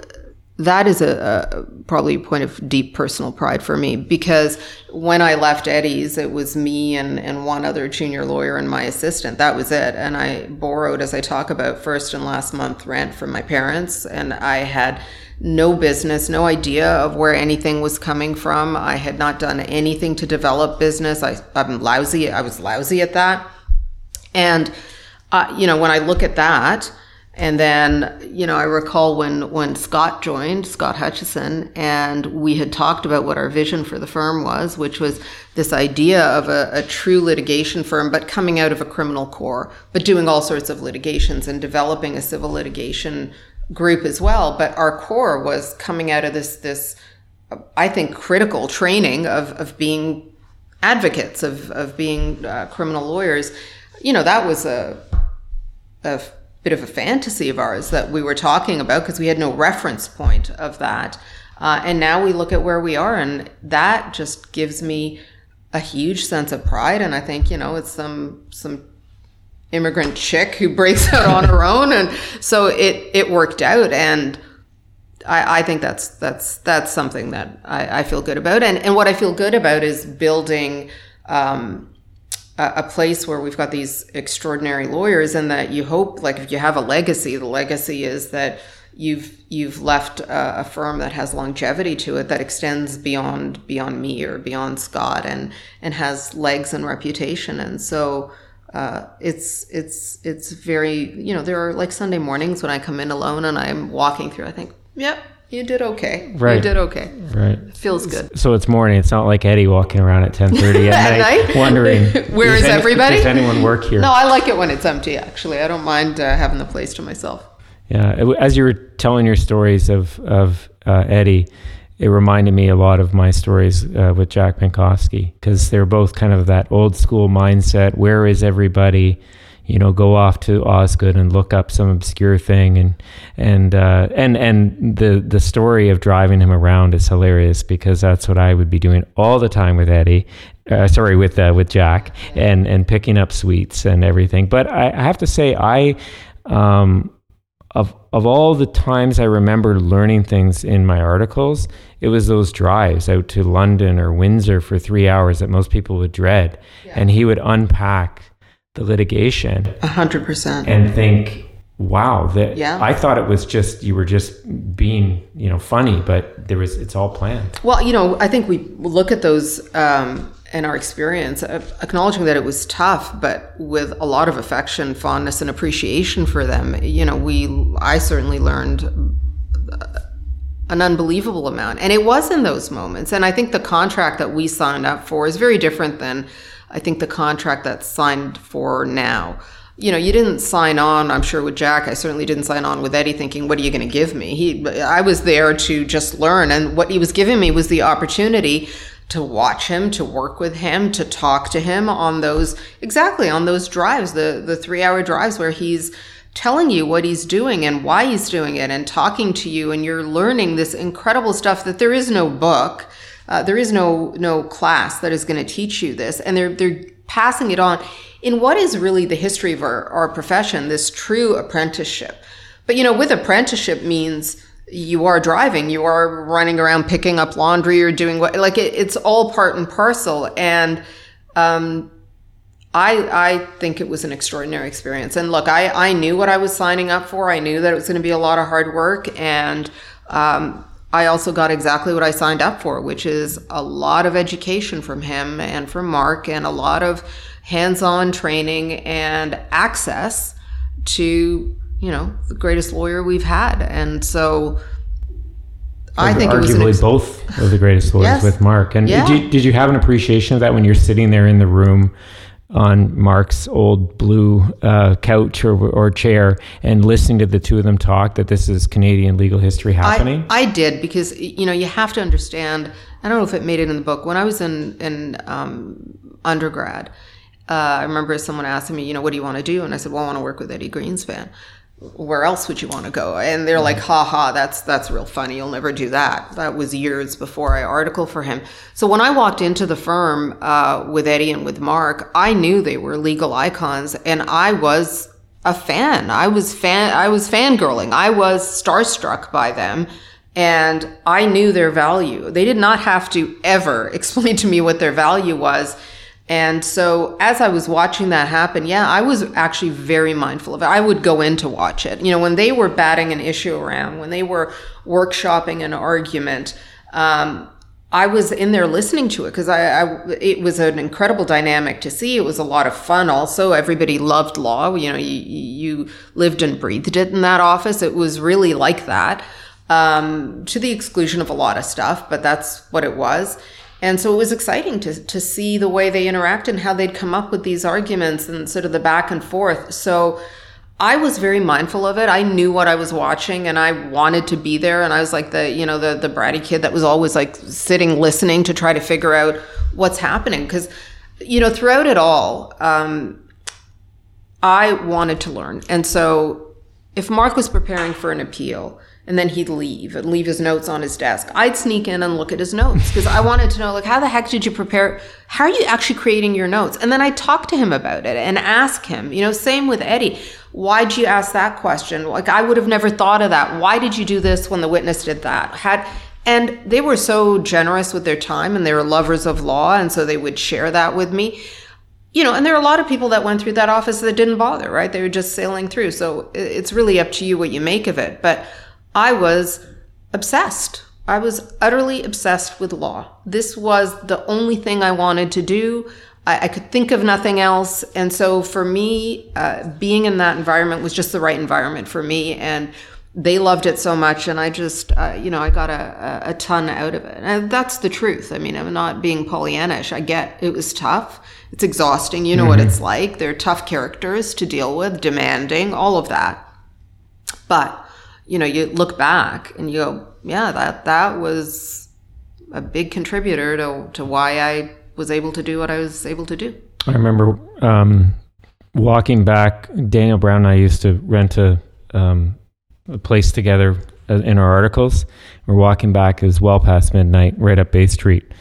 That is a, a probably a point of deep personal pride for me because when I left Eddie's, it was me and, and one other junior lawyer and my assistant. That was it. And I borrowed, as I talk about, first and last month rent from my parents. And I had no business, no idea of where anything was coming from. I had not done anything to develop business. I, I'm lousy. I was lousy at that. And, uh, you know, when I look at that, and then, you know, I recall when, when Scott joined, Scott Hutchison, and we had talked about what our vision for the firm was, which was this idea of a, a, true litigation firm, but coming out of a criminal core, but doing all sorts of litigations and developing a civil litigation group as well. But our core was coming out of this this I think critical training of of being advocates of of being uh, criminal lawyers. You know that was a a bit of a fantasy of ours that we were talking about because we had no reference point of that. Uh, and now we look at where we are, and that just gives me a huge sense of pride. And I think you know it's some some immigrant chick who breaks out on her own, and so it it worked out, and I, I think that's that's that's something that I, I, feel good about, and and what I feel good about is building. Um, a, a place where we've got these extraordinary lawyers, and that you hope, like, if you have a legacy, the legacy is that you've you've left a, a, firm that has longevity to it that extends beyond beyond me or beyond Scott and and has legs and reputation. And so uh, it's it's it's very you know there are like Sunday mornings when I come in alone and I'm walking through I think yep you did okay. Right. you did okay. Right. It feels good. So it's morning. It's not like Eddie walking around at 10:30 at, at night, night, wondering where is everybody? does anyone work here? No I like it when it's empty actually. I don't mind uh, having the place to myself. Yeah as you were telling your stories of of uh, Eddie it reminded me a lot of my stories uh, with Jack Pinkofsky because they're both kind of that old school mindset. Where is everybody? You know, go off to Osgoode and look up some obscure thing, and and uh, and and the the story of driving him around is hilarious because that's what I would be doing all the time with Eddie, uh, sorry, with uh, with Jack, and and picking up sweets and everything. But I, I have to say, I um, of of all the times I remember learning things in my articles, it was those drives out to London or Windsor for three hours that most people would dread, yeah. and he would unpack the litigation, a hundred percent, and think, "Wow, that yeah. I thought it was just you were just being you know funny, but there was it's all planned." Well, you know, I think we look at those. Um, and our experience, acknowledging that it was tough, but with a lot of affection, fondness, and appreciation for them. You know, we, I certainly learned uh, an unbelievable amount. And it was in those moments. And I think the contract that we signed up for is very different than I think the contract that's signed for now. You know, you didn't sign on, I'm sure with Jack, I certainly didn't sign on with Eddie thinking, what are you going to give me? He, I was there to just learn. And what he was giving me was the opportunity to watch him, to work with him, to talk to him on those exactly on those drives, the the 3-hour drives where he's telling you what he's doing and why he's doing it and talking to you and you're learning this incredible stuff that there is no book uh, there is no no class that is going to teach you this. And they're they're passing it on in what is really the history of our, our profession this true apprenticeship. But you know with apprenticeship means you are driving, you are running around picking up laundry or doing what, like it, it's all part and parcel. And, um, I, I think it was an extraordinary experience. And look, I, I knew what I was signing up for. I knew that it was going to be a lot of hard work. And, um, I also got exactly what I signed up for, which is a lot of education from him and from Mark and a lot of hands on training and access to you know, the greatest lawyer we've had. And so I think arguably it was both of the greatest lawyers yes. with Mark. And yeah. did, you, did you have an appreciation of that when you're sitting there in the room on Mark's old blue uh, couch or, or chair and listening to the two of them talk that this is Canadian legal history happening? I, I did because, you know, you have to understand, I don't know if it made it in the book. When I was in, in um, undergrad, uh, I remember someone asking me, you know, what do you want to do? And I said, well, I want to work with Eddie Greenspan where else would you want to go? And they're like, ha ha, that's that's real funny. You'll never do that. That was years before I article for him. So when I walked into the firm uh, with Eddie and with Mark, I knew they were legal icons, and I was a fan. I was fan. I was fangirling. I was starstruck by them. And I knew their value. They did not have to ever explain to me what their value was and so as I was watching that happen, yeah, I was actually very mindful of it. I would go in to watch it. You know, when they were batting an issue around, when they were workshopping an argument, um, I was in there listening to it because I, I, it was an incredible dynamic to see. It was a lot of fun. Also, everybody loved law. You know, you, you lived and breathed it in that office. It was really like that, um, to the exclusion of a lot of stuff, but that's what it was. And so it was exciting to, to see the way they interact and how they'd come up with these arguments and sort of the back and forth. So I was very mindful of it. I knew what I was watching and I wanted to be there. And I was like the, you know, the, the bratty kid that was always like sitting, listening to try to figure out what's happening. Cause, you know, throughout it all, um, I wanted to learn. And so if Mark was preparing for an appeal, and then he'd leave and leave his notes on his desk. I'd sneak in and look at his notes because I wanted to know, like, how the heck did you prepare? How are you actually creating your notes? And then I talk to him about it and ask him, you know, same with Eddie. Why'd you ask that question? Like, I would have never thought of that. Why did you do this when the witness did that? Had, and they were so generous with their time and they were lovers of law. And so they would share that with me. You know, and there are a lot of people that went through that office that didn't bother, right? They were just sailing through. So it's really up to you what you make of it. But I was obsessed. I was utterly obsessed with law. This was the only thing I wanted to do. I, I could think of nothing else. And so for me, uh, being in that environment was just the right environment for me. And they loved it so much. And I just, uh, you know, I got a, a, ton out of it. And that's the truth. I mean, I'm not being Pollyannish. I get it was tough. It's exhausting. You know mm-hmm. what it's like. They're tough characters to deal with, demanding, all of that. But you know, you look back and you go, yeah, that that was a big contributor to, to why I was able to do what I was able to do. I remember um, walking back. Daniel Brown and I used to rent a, um, a place together uh, in our articles. We're walking back. It was well past midnight, right up Bay Street,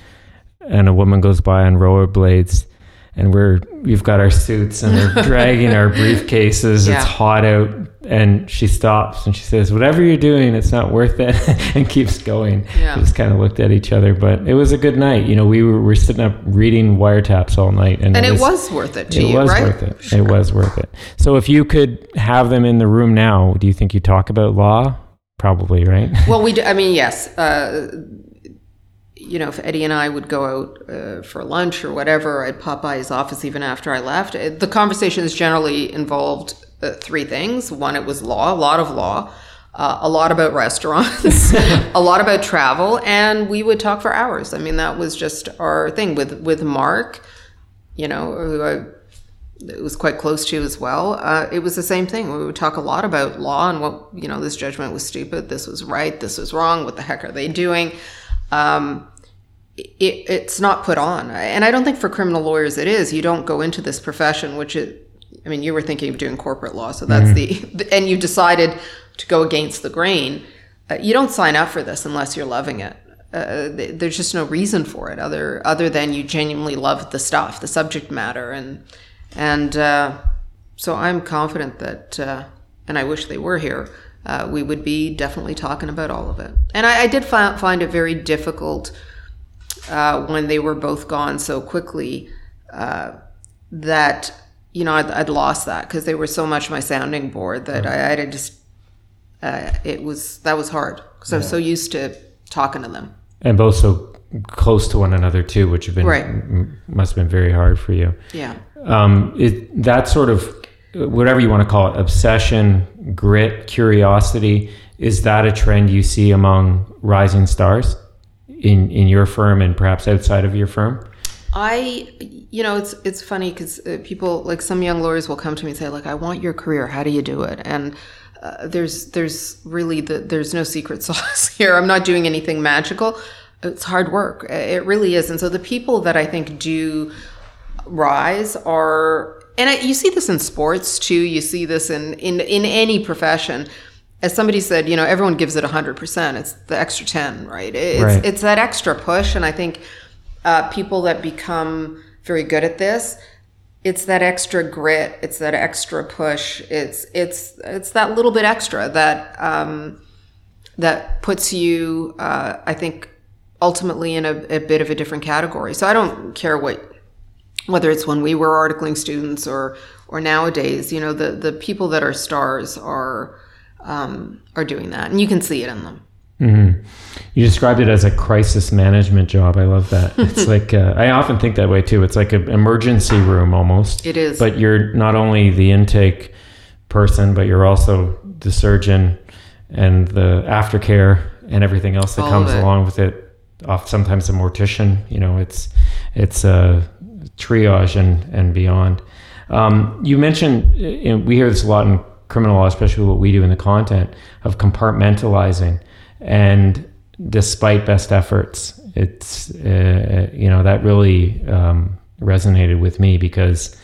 and a woman goes by on rollerblades and we're we've got our suits and we're dragging our briefcases. Yeah. It's hot out, and she stops and she says, "Whatever you're doing, it's not worth it," and keeps going. Yeah. We just kind of looked at each other, but it was a good night. You know, we were, were sitting up reading wiretaps all night, and, and it, was, it, was, worth it to it you, was right? worth it. Sure. It was worth it. So, if you could have them in the room now, do you think you talk about law? Probably, right? Well, we. Do, I mean, yes. Uh, you know, if Eddie and I would go out uh, for lunch or whatever, I'd pop by his office even after I left. It, the conversations generally involved uh, three things. One, it was law, a lot of law, uh, a lot about restaurants, a lot about travel, and we would talk for hours. I mean, that was just our thing with with Mark. You know, who I was quite close to as well. Uh, it was the same thing. We would talk a lot about law and what you know. This judgment was stupid. This was right. This was wrong. What the heck are they doing? Um, it, it's not put on. And I don't think for criminal lawyers it is. You don't go into this profession, which it, I mean, you were thinking of doing corporate law, so that's mm-hmm. the, and you decided to go against the grain. Uh, you don't sign up for this unless you're loving it. Uh, there's just no reason for it other other than you genuinely love the stuff, the subject matter, and and uh, so I'm confident that, uh, and I wish they were here. Uh, we would be definitely talking about all of it. And I, I did fi- find it very difficult uh, when they were both gone so quickly uh, that you know I'd, I'd lost that because they were so much my sounding board that I, I had just uh, it was that was hard because yeah. I was so used to talking to them and both so close to one another too, which have been right. m- must have been very hard for you. Yeah, um, it, that sort of whatever you want to call it, obsession, grit, curiosity. Is that a trend you see among rising stars? In in your firm and perhaps outside of your firm? I, you know, it's it's funny because uh, people like some young lawyers will come to me and say, like, I want your career. How do you do it? And uh, there's there's really the, there's no secret sauce here. I'm not doing anything magical. It's hard work. It really is. And so the people that I think do rise are, and I, you see this in sports too. You see this in in in any profession as somebody said, you know, everyone gives it 100%. It's the extra 10, right? It's, right. it's that extra push. And I think uh, people that become very good at this, it's that extra grit. It's that extra push. It's, it's, it's that little bit extra that, um, that puts you, uh, I think, ultimately in a, a bit of a different category. So I don't care what, whether it's when we were articling students or, or nowadays, you know, the, the people that are stars are, um, are doing that, and you can see it in them. Mm-hmm. You described it as a crisis management job. I love that. It's like uh, I often think that way too. It's like an emergency room almost. It is. But you're not only the intake person, but you're also the surgeon and the aftercare and everything else that All comes along with it. Off sometimes a mortician. You know, it's it's a triage and and beyond. Um, you mentioned know, we hear this a lot in criminal law, especially what we do in the content, of compartmentalizing. And despite best efforts, it's, uh, you know, that really um, resonated with me because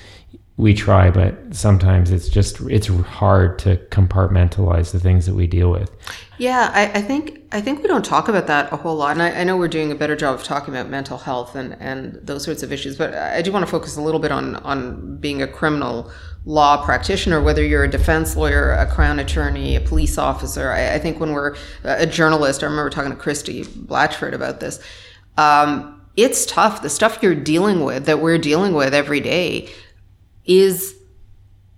we try, but sometimes it's just it's hard to compartmentalize the things that we deal with. Yeah, I, I think I think we don't talk about that a whole lot, and I, I, know we're doing a better job of talking about mental health and, and those sorts of issues. But I do want to focus a little bit on on being a criminal law practitioner, whether you're a defense lawyer, a crown attorney, a police officer. I, I think when we're a journalist, I remember talking to Christie Blatchford about this. Um, it's tough. The stuff you're dealing with, that we're dealing with every day, is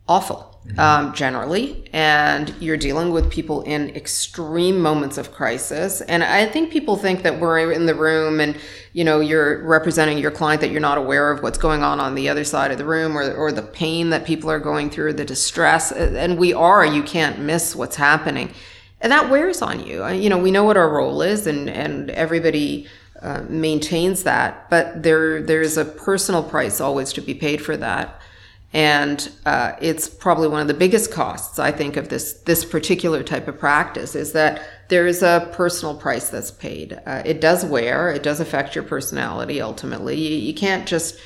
awful um, generally, and you're dealing with people in extreme moments of crisis. And I think people think that we're in the room and you know you're representing your client that you're not aware of what's going on on the other side of the room or, or the pain that people are going through, the distress, and we are. You can't miss what's happening, and that wears on you. You know, we know what our role is, and and everybody. Uh, maintains that, but there there's a personal price always to be paid for that and uh, it's probably one of the biggest costs I think of this this particular type of practice is that there is a personal price that's paid. Uh, it does wear, it does affect your personality ultimately. You, you can't just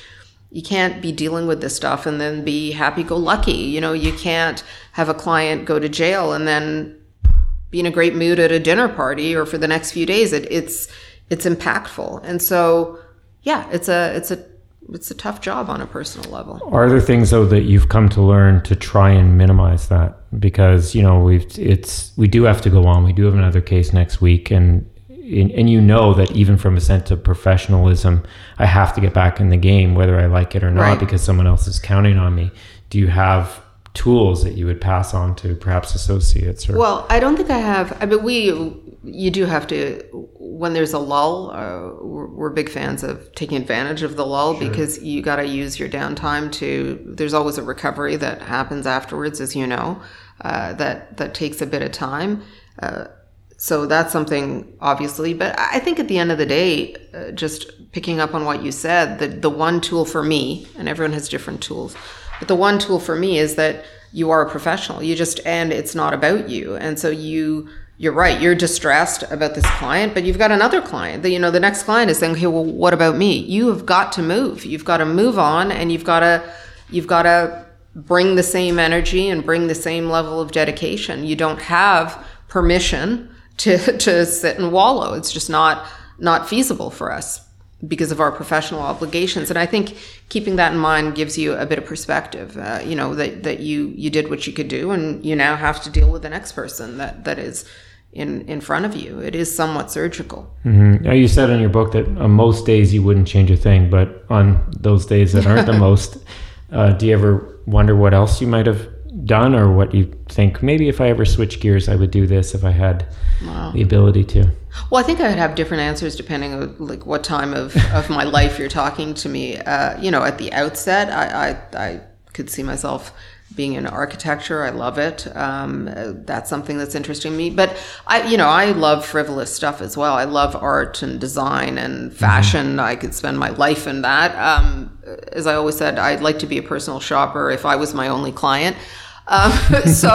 you can't be dealing with this stuff and then be happy go lucky. You know, you can't have a client go to jail and then be in a great mood at a dinner party or for the next few days. It, it's it's impactful, and so yeah, it's a it's a it's a tough job on a personal level. Are there things though that you've come to learn to try and minimize that? Because you know we've it's we do have to go on. We do have another case next week, and and you know that even from a sense of professionalism, I have to get back in the game whether I like it or not right. because someone else is counting on me. Do you have tools that you would pass on to perhaps associates? Or? Well, I don't think I have. I mean, we you do have to when there's a lull. Uh, we're, we're, big fans of taking advantage of the lull sure. because you got to use your downtime to. There's always a recovery that happens afterwards, as you know, uh, that that takes a bit of time. Uh, so that's something obviously, but I think at the end of the day, uh, just picking up on what you said, the the one tool for me, and everyone has different tools, but the one tool for me is that you are a professional. You just and it's not about you, and so you you're right. You're distressed about this client, but you've got another client. That you know, the next client is saying, "Okay, well, what about me?" You have got to move. You've got to move on, and you've got to you've got to bring the same energy and bring the same level of dedication. You don't have permission to to sit and wallow. It's just not not feasible for us because of our professional obligations. And I think keeping that in mind gives you a bit of perspective. Uh, you know that that you you did what you could do, and you now have to deal with the next person that that is in in front of you. It is somewhat surgical. Mm-hmm. Now you said in your book that on most days you wouldn't change a thing, but on those days that aren't the most, uh, do you ever wonder what else you might have done, or what you think maybe if I ever switch gears, I would do this if I had wow. the ability to? Well, I think I would have different answers depending on like what time of, of my life you're talking to me. Uh, you know, at the outset, I, I, I could see myself being in architecture. I love it. Um, that's something that's interesting to me. But I, you know, I love frivolous stuff as well. I love art and design and mm-hmm. fashion. Mm-hmm. I could spend my life in that. Um, as I always said, I'd like to be a personal shopper if I was my only client. Um, so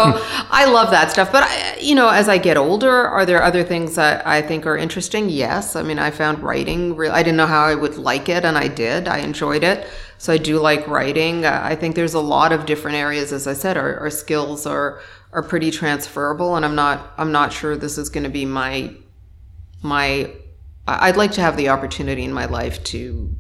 I love that stuff. But, I, you know, as I get older, are there other things that I think are interesting? Yes. I mean, I found writing real, I didn't know how I would like it, and I did. I enjoyed it. So I do like writing. Uh, I think there's a lot of different areas, as I said, our, our skills are, are pretty transferable. And I'm not, I'm not sure this is going to be my, my, I'd like to have the opportunity in my life to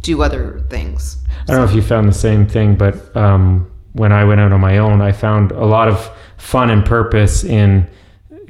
do other things. I don't know if you found the same thing, but, um, when I went out on my own, I found a lot of fun and purpose in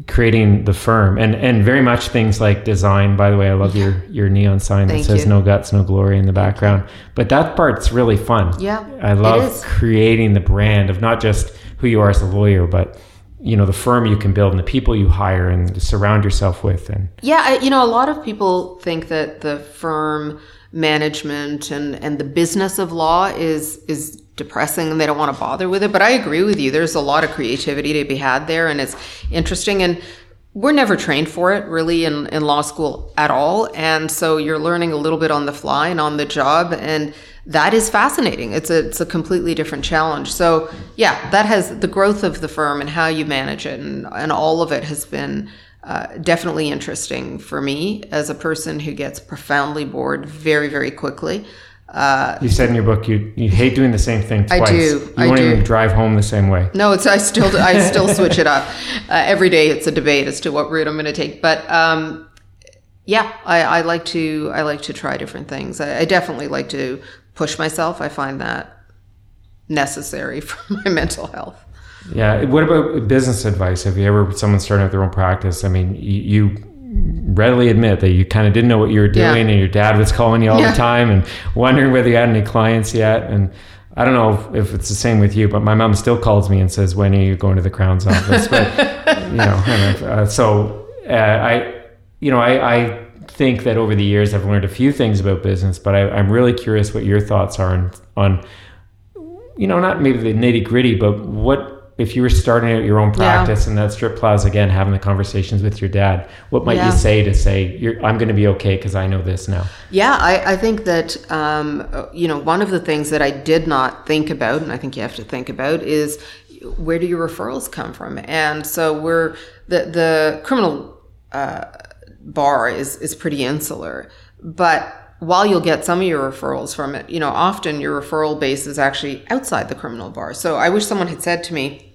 creating the firm. And and very much things like design by the way i love your your neon sign that says you. no guts no glory in the background. But that part's really fun. Yeah i love creating the brand of not just who you are as a lawyer but you know the firm you can build and the people you hire and surround yourself with and yeah you know a lot of people think that the firm management and and the business of law is is depressing and they don't want to bother with it. But I agree with you. There's a lot of creativity to be had there and it's interesting. And we're never trained for it really in, in law school at all. And so you're learning a little bit on the fly and on the job. And that is fascinating. It's a, it's a completely different challenge. So yeah, that has the growth of the firm and how you manage it and, and all of it has been uh, definitely interesting for me as a person who gets profoundly bored very, very quickly. Uh, you said in your book you you hate doing the same thing twice. I do. You I won't do. even drive home the same way. No, it's I still I still switch it up uh, every day. It's a debate as to what route I'm going to take, but um, yeah, I, I, like to I like to try different things. I, I, definitely like to push myself. I find that necessary for my mental health. Yeah. What about business advice? Have you ever someone starting out their own practice? I mean, you, you readily admit that you kind of didn't know what you were doing yeah. and your dad was calling you all yeah. the time and wondering whether you had any clients yet and I don't know if it's the same with you, but my mom still calls me and says, "When are you going to the Crown's office?" But you know, uh, so uh, I, you know, I, I, think that over the years I've learned a few things about business, but I, am really curious what your thoughts are on, on, you know, not maybe the nitty gritty, but what if you were starting out your own practice yeah. in that strip plaza again, having the conversations with your dad, what might yeah. you say to say, I'm going to be okay because I know this now? Yeah, I, I think that, um, you know, one of the things that I did not think about, and I think you have to think about, is where do your referrals come from? And so we're, the, the criminal uh, bar is, is pretty insular. But while you'll get some of your referrals from it, you know, often your referral base is actually outside the criminal bar. So I wish someone had said to me,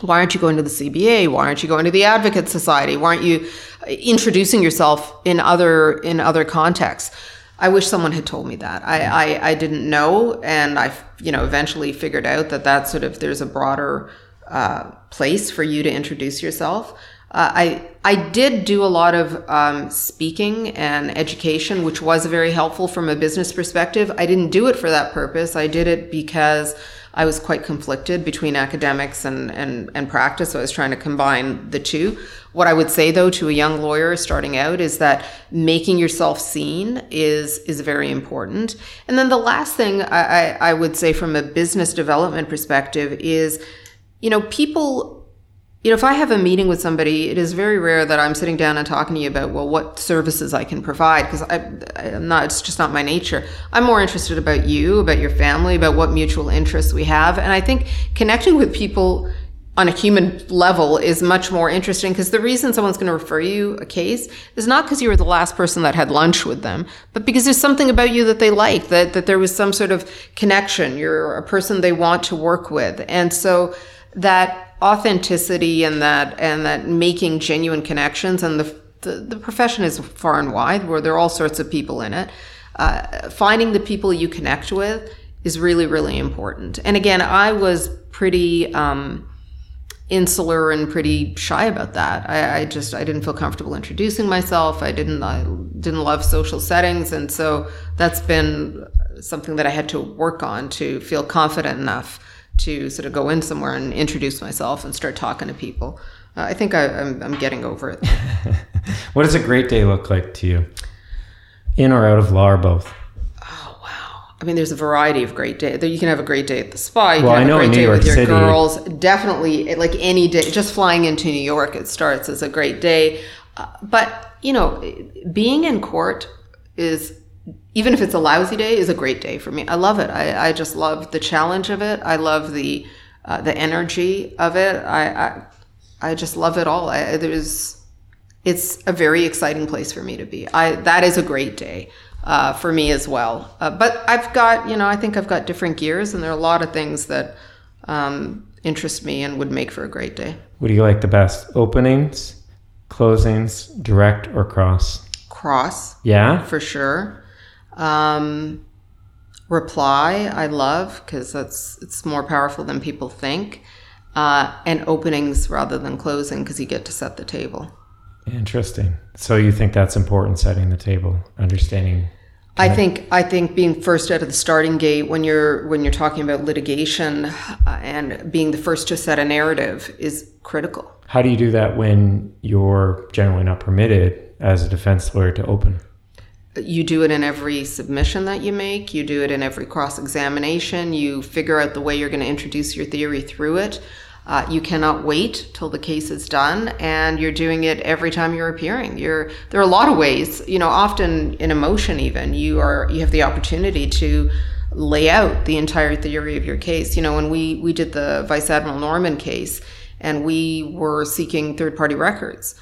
why aren't you going to the CBA? Why aren't you going to the Advocate Society? Why aren't you introducing yourself in other in other contexts? I wish someone had told me that. I, I, I didn't know, and I you know eventually figured out that that sort of there's a broader uh, place for you to introduce yourself. Uh, I I did do a lot of um, speaking and education, which was very helpful from a business perspective. I didn't do it for that purpose. I did it because I was quite conflicted between academics and, and, and practice. So I was trying to combine the two. What I would say though to a young lawyer starting out is that making yourself seen is is very important. And then the last thing I, I, I would say from a business development perspective is, you know, people you know, if I have a meeting with somebody, it is very rare that I'm sitting down and talking to you about, well, what services I can provide because I'm not, it's just not my nature. I'm more interested about you, about your family, about what mutual interests we have. And I think connecting with people on a human level is much more interesting because the reason someone's going to refer you a case is not because you were the last person that had lunch with them, but because there's something about you that they like, that, that there was some sort of connection. You're a person they want to work with. And so that authenticity and that and that making genuine connections and the the, the profession is far and wide where there are all sorts of people in it. Uh, finding the people you connect with is really really important. And again i was pretty um, insular and pretty shy about that. I, I, just i didn't feel comfortable introducing myself. I didn't i didn't love social settings. And so that's been something that i had to work on to feel confident enough to sort of go in somewhere and introduce myself and start talking to people. Uh, I think I, am I'm, I'm getting over it. what does a great day look like to you? In or out of law or both? Oh wow! I mean, there's a variety of great days. You can have a great day at the spa. You well, can have I know a great day with your City. girls. Definitely, like any day, just flying into New York, it starts as a great day. Uh, but you know, being in court is even if it's a lousy day, is a great day for me. I love it. I, I just love the challenge of it. I love the uh, the energy of it. I, I, I just love it all. I, there's it's a very exciting place for me to be. I that is a great day uh, for me as well. Uh, but I've got you know I think I've got different gears, and there are a lot of things that um, interest me and would make for a great day. What do you like the best? Openings, closings, direct or cross? Cross. Yeah, for sure. Um, reply, I love because that's it's more powerful than people think. Uh, and openings rather than closing because you get to set the table. Interesting. So you think that's important, setting the table, understanding. I think I think being first out of the starting gate when you're when you're talking about litigation uh, and being the first to set a narrative is critical. How do you do that when you're generally not permitted as a defense lawyer to open? You do it in every submission that you make you do it in every cross examination you figure out the way you're going to introduce your theory through it. Uh, you cannot wait till the case is done and you're doing it every time you're appearing. You're there are a lot of ways you know often in emotion even you are you have the opportunity to lay out the entire theory of your case. You know when we we did the vice admiral norman case and we were seeking third party records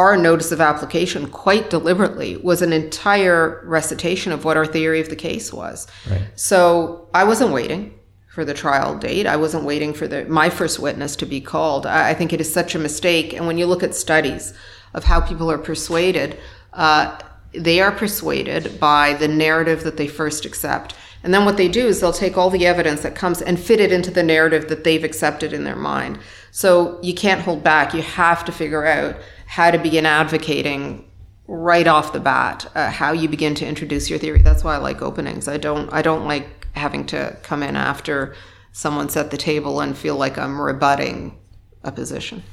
our notice of application quite deliberately was an entire recitation of what our theory of the case was. Right. So I wasn't waiting for the trial date. I wasn't waiting for the my first witness to be called. I, I think it is such a mistake. And when you look at studies of how people are persuaded, uh, they are persuaded by the narrative that they first accept. And then what they do is they'll take all the evidence that comes and fit it into the narrative that they've accepted in their mind. So you can't hold back. You have to figure out how to begin advocating right off the bat uh, how you begin to introduce your theory. That's why i like openings. I don't i don't like having to come in after someone set the table and feel like i'm rebutting a position.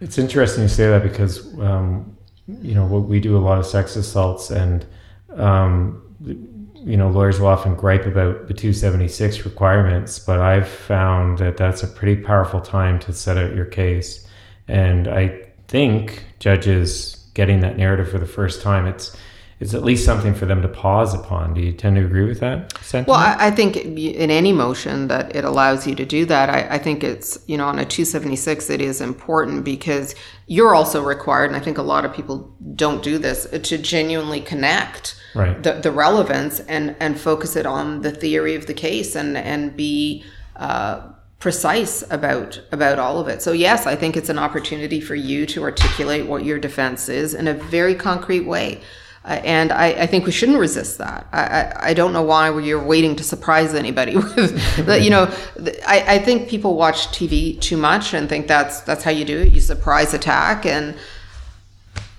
It's interesting you say that because um, you know we do a lot of sex assaults and um, you know, lawyers will often gripe about the 276 requirements, but I've found that that's a pretty powerful time to set out your case. And I think judges getting that narrative for the first time, it's it's at least something for them to pause upon. Do you tend to agree with that sentiment? Well, I, I think in any motion that it allows you to do that, I, I, think it's, you know, on a 276, it is important because you're also required, and I think a lot of people don't do this, to genuinely connect right. the, the relevance and, and focus it on the theory of the case and, and be uh, precise about about all of it. So yes, I think it's an opportunity for you to articulate what your defense is in a very concrete way. Uh, and I, I, think we shouldn't resist that. I, I, I, don't know why you're waiting to surprise anybody with. You know, I, I think people watch TV too much and think that's that's how you do it. You surprise attack, and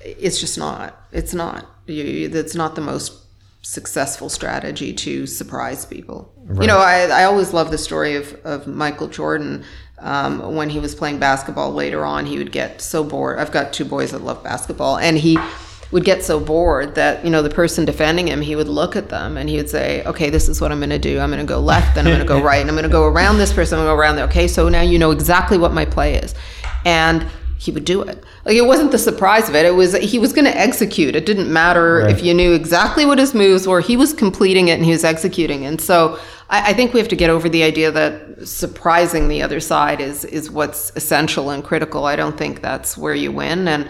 it's just not. It's not. You, it's not the most successful strategy to surprise people. Right. You know, I, I always love the story of, of Michael Jordan. Um, when he was playing basketball later on, he would get so bored. I've got two boys that love basketball, and he would get so bored that you know the person defending him he would look at them and he would say okay this is what i'm going to do i'm going to go left then i'm going to go right and i'm going to go around this person i'm going to go around there okay so now you know exactly what my play is and he would do it. Like it wasn't the surprise of it. It was he was going to execute. It didn't matter right. if you knew exactly what his moves were. He was completing it and he was executing. And so I, I think we have to get over the idea that surprising the other side is is what's essential and critical. I don't think that's where you win. And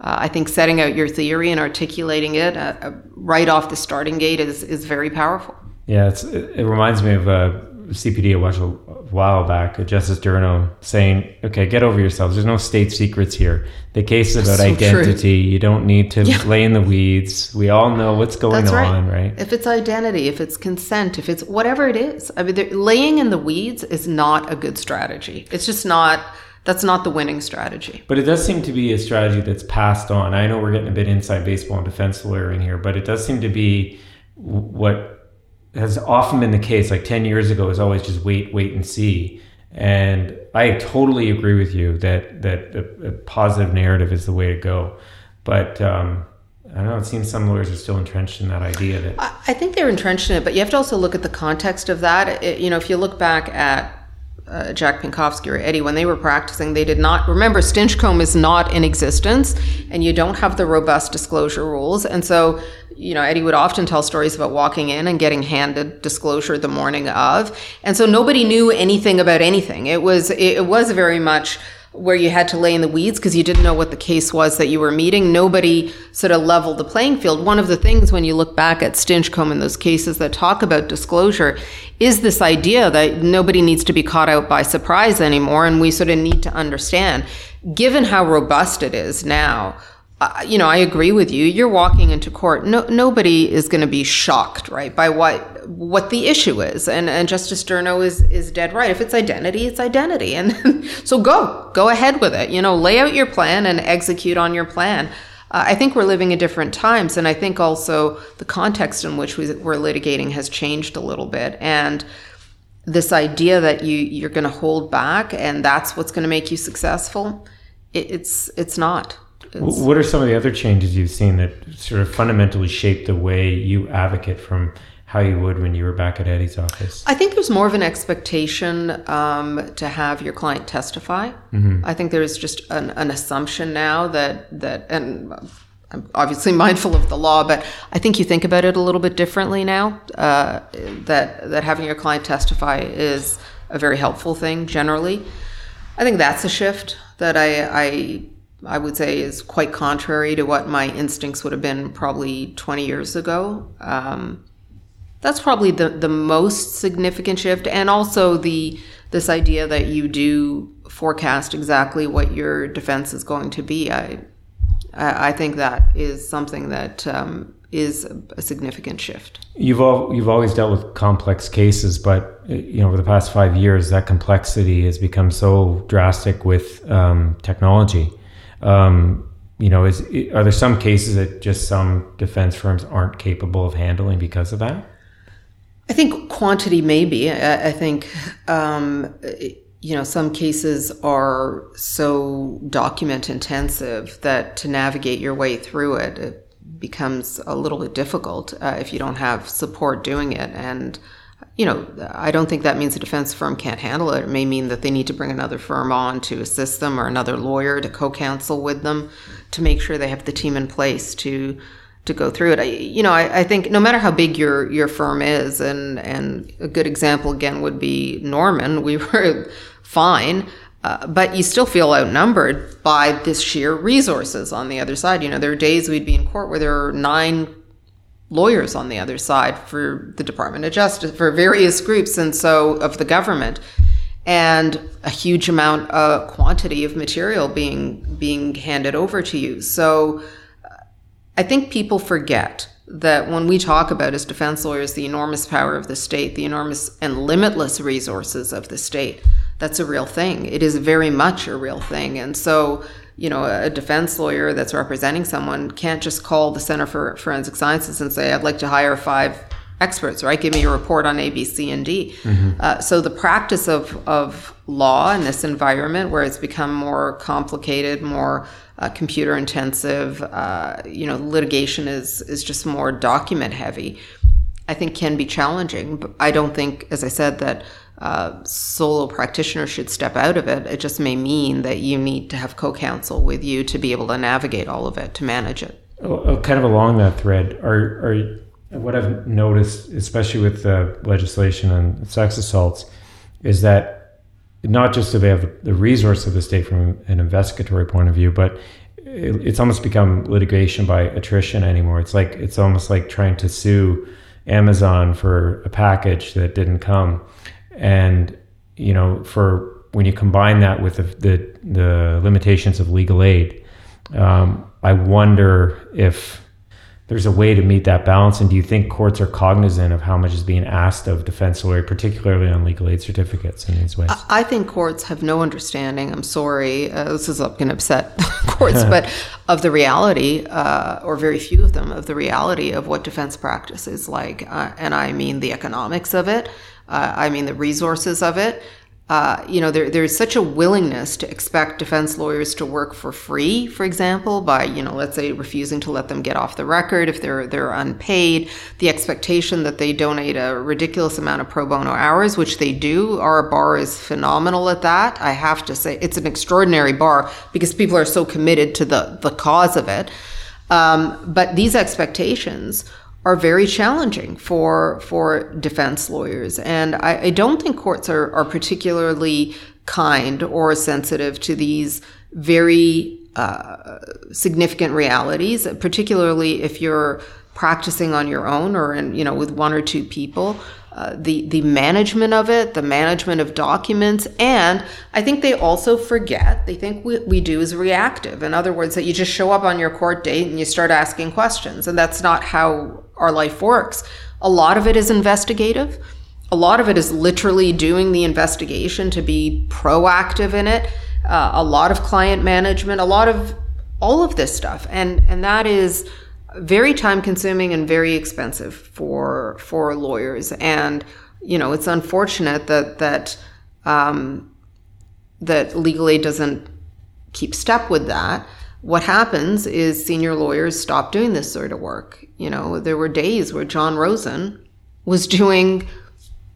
uh, I think setting out your theory and articulating it uh, uh, right off the starting gate is, is very powerful. Yeah, it reminds me of a CPD I watched a while back, Justice Durno saying, okay, get over yourselves. There's no state secrets here. The case is about so identity. True. You don't need to yeah. lay in the weeds. We all know what's going on, right. right? If it's identity, if it's consent, if it's whatever it is, I mean, laying in the weeds is not a good strategy. It's just not that's not the winning strategy. But it does seem to be a strategy that's passed on. I know we're getting a bit inside baseball and defense lawyering here, but it does seem to be what has often been the case. Like 10 years ago, is always just wait, wait, and see. And I totally agree with you that that a, a positive narrative is the way to go. But um, I don't know. It seems some lawyers are still entrenched in that idea. That I think they're entrenched in it, but you have to also look at the context of that. It, you know, if you look back at uh, Jack Pinkofsky or Eddie, when they were practicing, they did not remember Stinchcombe is not in existence, and you don't have the robust disclosure rules. And so, you know, Eddie would often tell stories about walking in and getting handed disclosure the morning of, and so nobody knew anything about anything. It was it was very much where you had to lay in the weeds because you didn't know what the case was that you were meeting. Nobody sort of leveled the playing field. One of the things when you look back at Stinchcombe and those cases that talk about disclosure is this idea that nobody needs to be caught out by surprise anymore. And we sort of need to understand, given how robust it is now, you know, I agree with you. You're walking into court. No, nobody is going to be shocked, right, by what what the issue is. And and Justice Durno is is dead right. If it's identity, it's identity, and so go go ahead with it. You know, lay out your plan and execute on your plan. Uh, I think we're living in different times, and I think also the context in which we, we're litigating has changed a little bit, and this idea that you you're going to hold back and that's what's going to make you successful, it, it's it's not. What are some of the other changes you've seen that sort of fundamentally shape the way you advocate from how you would when you were back at Eddie's office? I think there's more of an expectation um, to have your client testify. Mm-hmm. I think there's just an, an, assumption now that that and. I'm obviously mindful of the law, but I think you think about it a little bit differently now. Uh, that that having your client testify is a very helpful thing generally. I think that's a shift that I, I I would say is quite contrary to what my instincts would have been probably 20 years ago. Um, that's probably the, the most significant shift. And also the this idea that you do forecast exactly what your defense is going to be. I, I think that is something that um, is a significant shift. You've all, you've always dealt with complex cases, but you know over the past five years, that complexity has become so drastic with um, technology. Um, you know, is are there some cases that just some defense firms aren't capable of handling because of that? I think quantity maybe. I, I think um, you know some cases are so document intensive that to navigate your way through it, it becomes a little bit difficult uh, if you don't have support doing it. And, you know, I don't think that means a defense firm can't handle it. It may mean that they need to bring another firm on to assist them or another lawyer to co counsel with them to make sure they have the team in place to to go through it. I, you know, I, I, think no matter how big your your firm is, and and a good example again would be Norman. We were fine, uh, but you still feel outnumbered by this sheer resources on the other side. You know, there are days we'd be in court where there are nine lawyers on the other side for the Department of Justice, for various groups, and so of the government, and a huge amount, of uh, quantity of material being being handed over to you. So, I think people forget that when we talk about as defense lawyers the enormous power of the state, the enormous and limitless resources of the state that's a real thing. It is very much a real thing. And so, you know, a defense lawyer that's representing someone can't just call the Center for Forensic Sciences and say, I'd like to hire five experts, right? Give me a report on A, B, C, and D. Mm-hmm. Uh, so the practice of, of law in this environment where it's become more complicated, more uh, computer intensive, uh, you know, litigation is, is just more document heavy, I think can be challenging. But I don't think, as I said, that uh, solo practitioner should step out of it. It just may mean that you need to have co counsel with you to be able to navigate all of it, to manage it. Oh, oh, kind of along that thread, are, are what I've noticed, especially with the legislation on sex assaults, is that not just do they have the resource of the state from an investigatory point of view, but it's almost become litigation by attrition anymore. It's like it's almost like trying to sue Amazon for a package that didn't come and you know for when you combine that with the the, the limitations of legal aid um, i wonder if there's a way to meet that balance. And do you think courts are cognizant of how much is being asked of defense lawyer particularly on legal aid certificates in these ways? I think courts have no understanding. I'm sorry uh, this is going to upset courts but of the reality uh, or very few of them of the reality of what defense practice is like. Uh, and i mean the economics of it uh, I mean, the resources of it. Uh, you know, there, there's such a willingness to expect defense lawyers to work for free, for example, by, you know, let's say refusing to let them get off the record if they're, they're unpaid, the expectation that they donate a ridiculous amount of pro bono hours, which they do. Our bar is phenomenal at that. I have to say it's an extraordinary bar because people are so committed to the, the cause of it. Um, but these expectations are very challenging for for defense lawyers. And I, I don't think courts are, are particularly kind or sensitive to these very uh, significant realities, particularly if you're practicing on your own or in, you know with one or two people. Uh, the the management of it, the management of documents, and I think they also forget. They think what we do is reactive. In other words, that you just show up on your court date and you start asking questions, and that's not how our life works. A lot of it is investigative. A lot of it is literally doing the investigation to be proactive in it. Uh, a lot of client management, a lot of all of this stuff, and and that is very time consuming and very expensive for for lawyers. And you know, it's unfortunate that that um, that legal aid doesn't keep step with that. What happens is senior lawyers stop doing this sort of work. You know, there were days where John Rosen was doing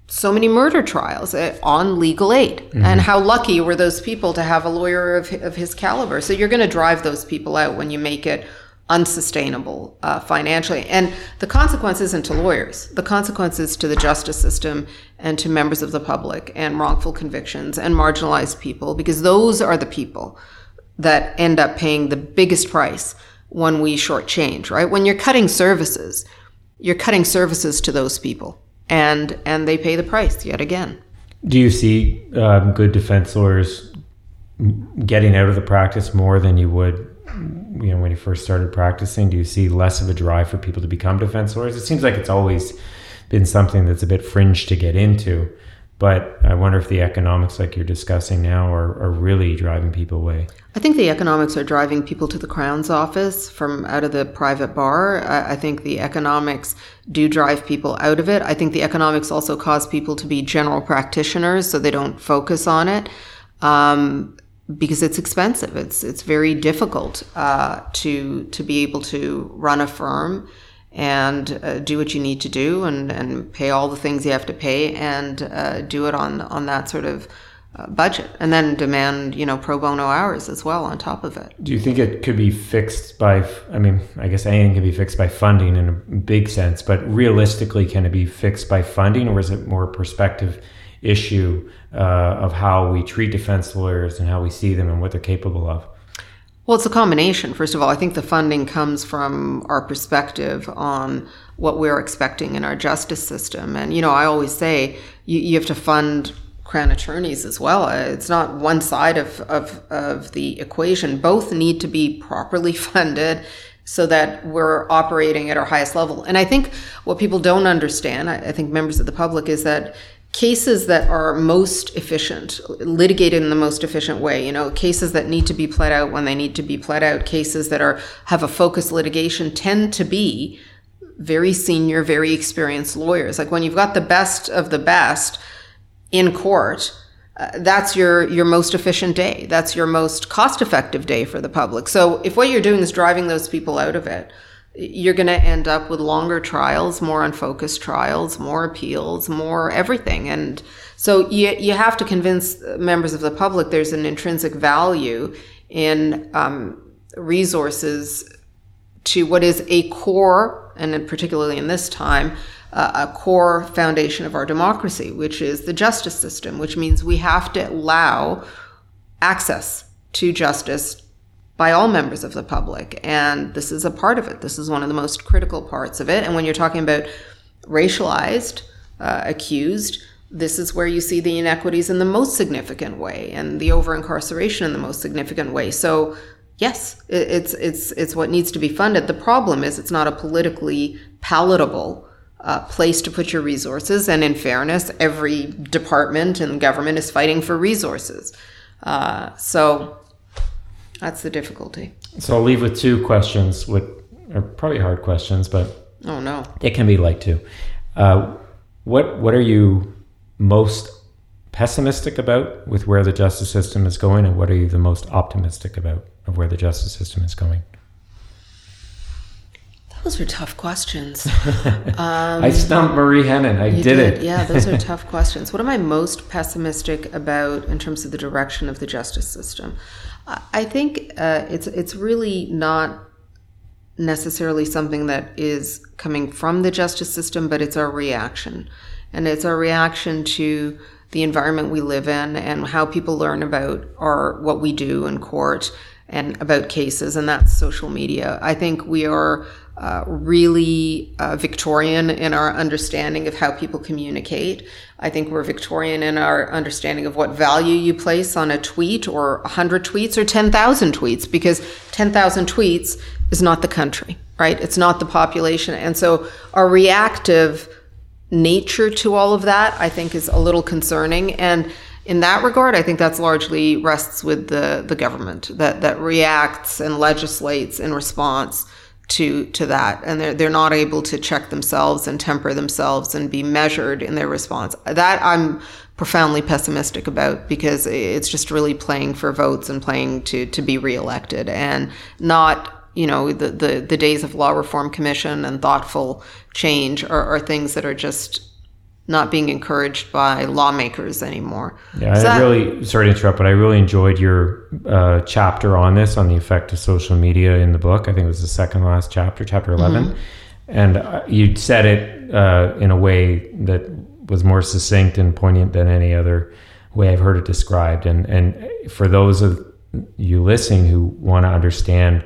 so many murder trials on legal aid. Mm-hmm. And how lucky were those people to have a lawyer of, of his caliber? So you're going to drive those people out when you make it unsustainable uh, financially. And the consequence isn't to lawyers, the consequence is to the justice system and to members of the public and wrongful convictions and marginalized people, because those are the people that end up paying the biggest price when we shortchange, right? When you're cutting services, you're cutting services to those people and and they pay the price yet again. Do you see um, good defense lawyers getting out of the practice more than you would you know when you first started practicing do you see less of a drive for people to become defense lawyers it seems like it's always been something that's a bit fringe to get into but i wonder if the economics like you're discussing now are, are really driving people away i think the economics are driving people to the crown's office from out of the private bar I, I think the economics do drive people out of it i think the economics also cause people to be general practitioners so they don't focus on it um, because it's expensive. It's it's very difficult uh, to to be able to run a firm and uh, do what you need to do and, and pay all the things you have to pay and uh, do it on on that sort of uh, budget and then demand you know pro bono hours as well on top of it do you think it could be fixed by i mean i guess anything can be fixed by funding in a big sense but realistically can it be fixed by funding or is it more a perspective issue uh, of how we treat defense lawyers and how we see them and what they're capable of well, it's a combination. First of all, I think the funding comes from our perspective on what we're expecting in our justice system. And, you know, I always say you, you have to fund crown attorneys as well. It's not one side of, of, of the equation. Both need to be properly funded so that we're operating at our highest level. And I think what people don't understand, I, think members of the public, is that cases that are most efficient, litigated in the most efficient way, you know, cases that need to be pled out when they need to be pled out, cases that are have a focused litigation tend to be very senior, very experienced lawyers. Like when you've got the best of the best in court, uh, that's your your most efficient day. That's your most cost-effective day for the public. So if what you're doing is driving those people out of it, you're going to end up with longer trials, more unfocused trials, more appeals, more everything. And so you, you have to convince members of the public there's an intrinsic value in um, resources to what is a core, and particularly in this time, uh, a core foundation of our democracy, which is the justice system, which means we have to allow access to justice by all members of the public. And this is a part of it. This is one of the most critical parts of it. And when you're talking about racialized uh, accused, this is where you see the inequities in the most significant way and the over incarceration in the most significant way. So, yes, it's, it's, it's what needs to be funded. The problem is it's not a politically palatable uh, place to put your resources. And in fairness, every department and government is fighting for resources. Uh, so, that's the difficulty. So I'll leave with two questions, with are probably hard questions, but oh no, it can be like two. Uh, what what are you most pessimistic about with where the justice system is going, and what are you the most optimistic about of where the justice system is going? Those are tough questions. um, I stumped Marie Henein. I did, did, it. yeah, those are tough questions. What am I most pessimistic about in terms of the direction of the justice system? I think uh, it's it's really not necessarily something that is coming from the justice system, but it's our reaction, and it's our reaction to the environment we live in and how people learn about our what we do in court and about cases, and that's social media. I think we are uh, really uh, Victorian in our understanding of how people communicate. I think we're Victorian in our understanding of what value you place on a tweet or 100 tweets or 10,000 tweets, because 10,000 tweets is not the country, right? It's not the population. And so our reactive nature to all of that, I think, is a little concerning. And in that regard, I think that's largely rests with the, the government that, that reacts and legislates in response to to that. And they're, they're not able to check themselves and temper themselves and be measured in their response. That i'm profoundly pessimistic about because it's just really playing for votes and playing to to be reelected and not you know the the, the days of law reform commission and thoughtful change are, are things that are just not being encouraged by lawmakers anymore. Yeah, so I that, really sorry to interrupt, but I really enjoyed your uh, chapter on this on the effect of social media in the book. I think it was the second last chapter, chapter 11 mm-hmm. and uh, you said it uh, in a way that was more succinct and poignant than any other way I've heard it described. And and for those of you listening who want to understand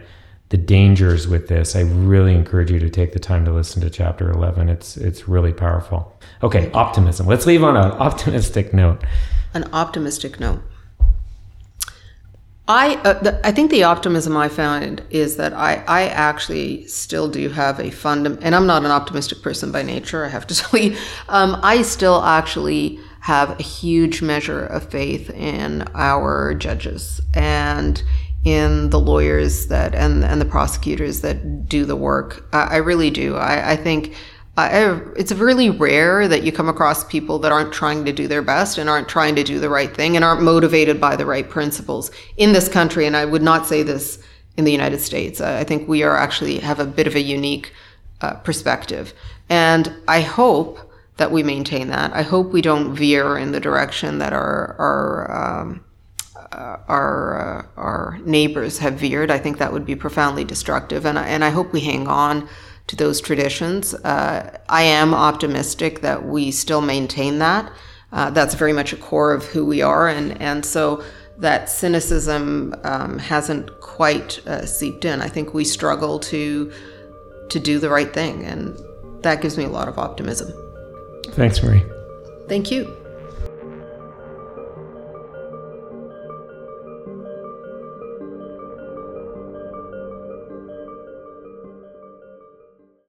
the dangers with this, I really encourage you to take the time to listen to chapter 11. It's it's really powerful. Okay, optimism. Let's leave on an optimistic note. An optimistic note. I uh, the, I think the optimism I found is that I I actually still do have a fundamental, and I'm not an optimistic person by nature. I have to tell you, um, I still actually have a huge measure of faith in our judges and in the lawyers that and and the prosecutors that do the work. I, I really do. I, I think I, it's really rare that you come across people that aren't trying to do their best and aren't trying to do the right thing and aren't motivated by the right principles in this country. And I would not say this in the United States. I think we are actually have a bit of a unique uh, perspective. And I hope that we maintain that. I hope we don't veer in the direction that our, our, um, our, uh, our neighbors have veered. I think that would be profoundly destructive. And I, and I hope we hang on to those traditions. Uh, I am optimistic that we still maintain that. Uh, that's very much a core of who we are, and and so that cynicism um, hasn't quite uh, seeped in. I think we struggle to to do the right thing, and that gives me a lot of optimism. Thanks, Marie. Thank you.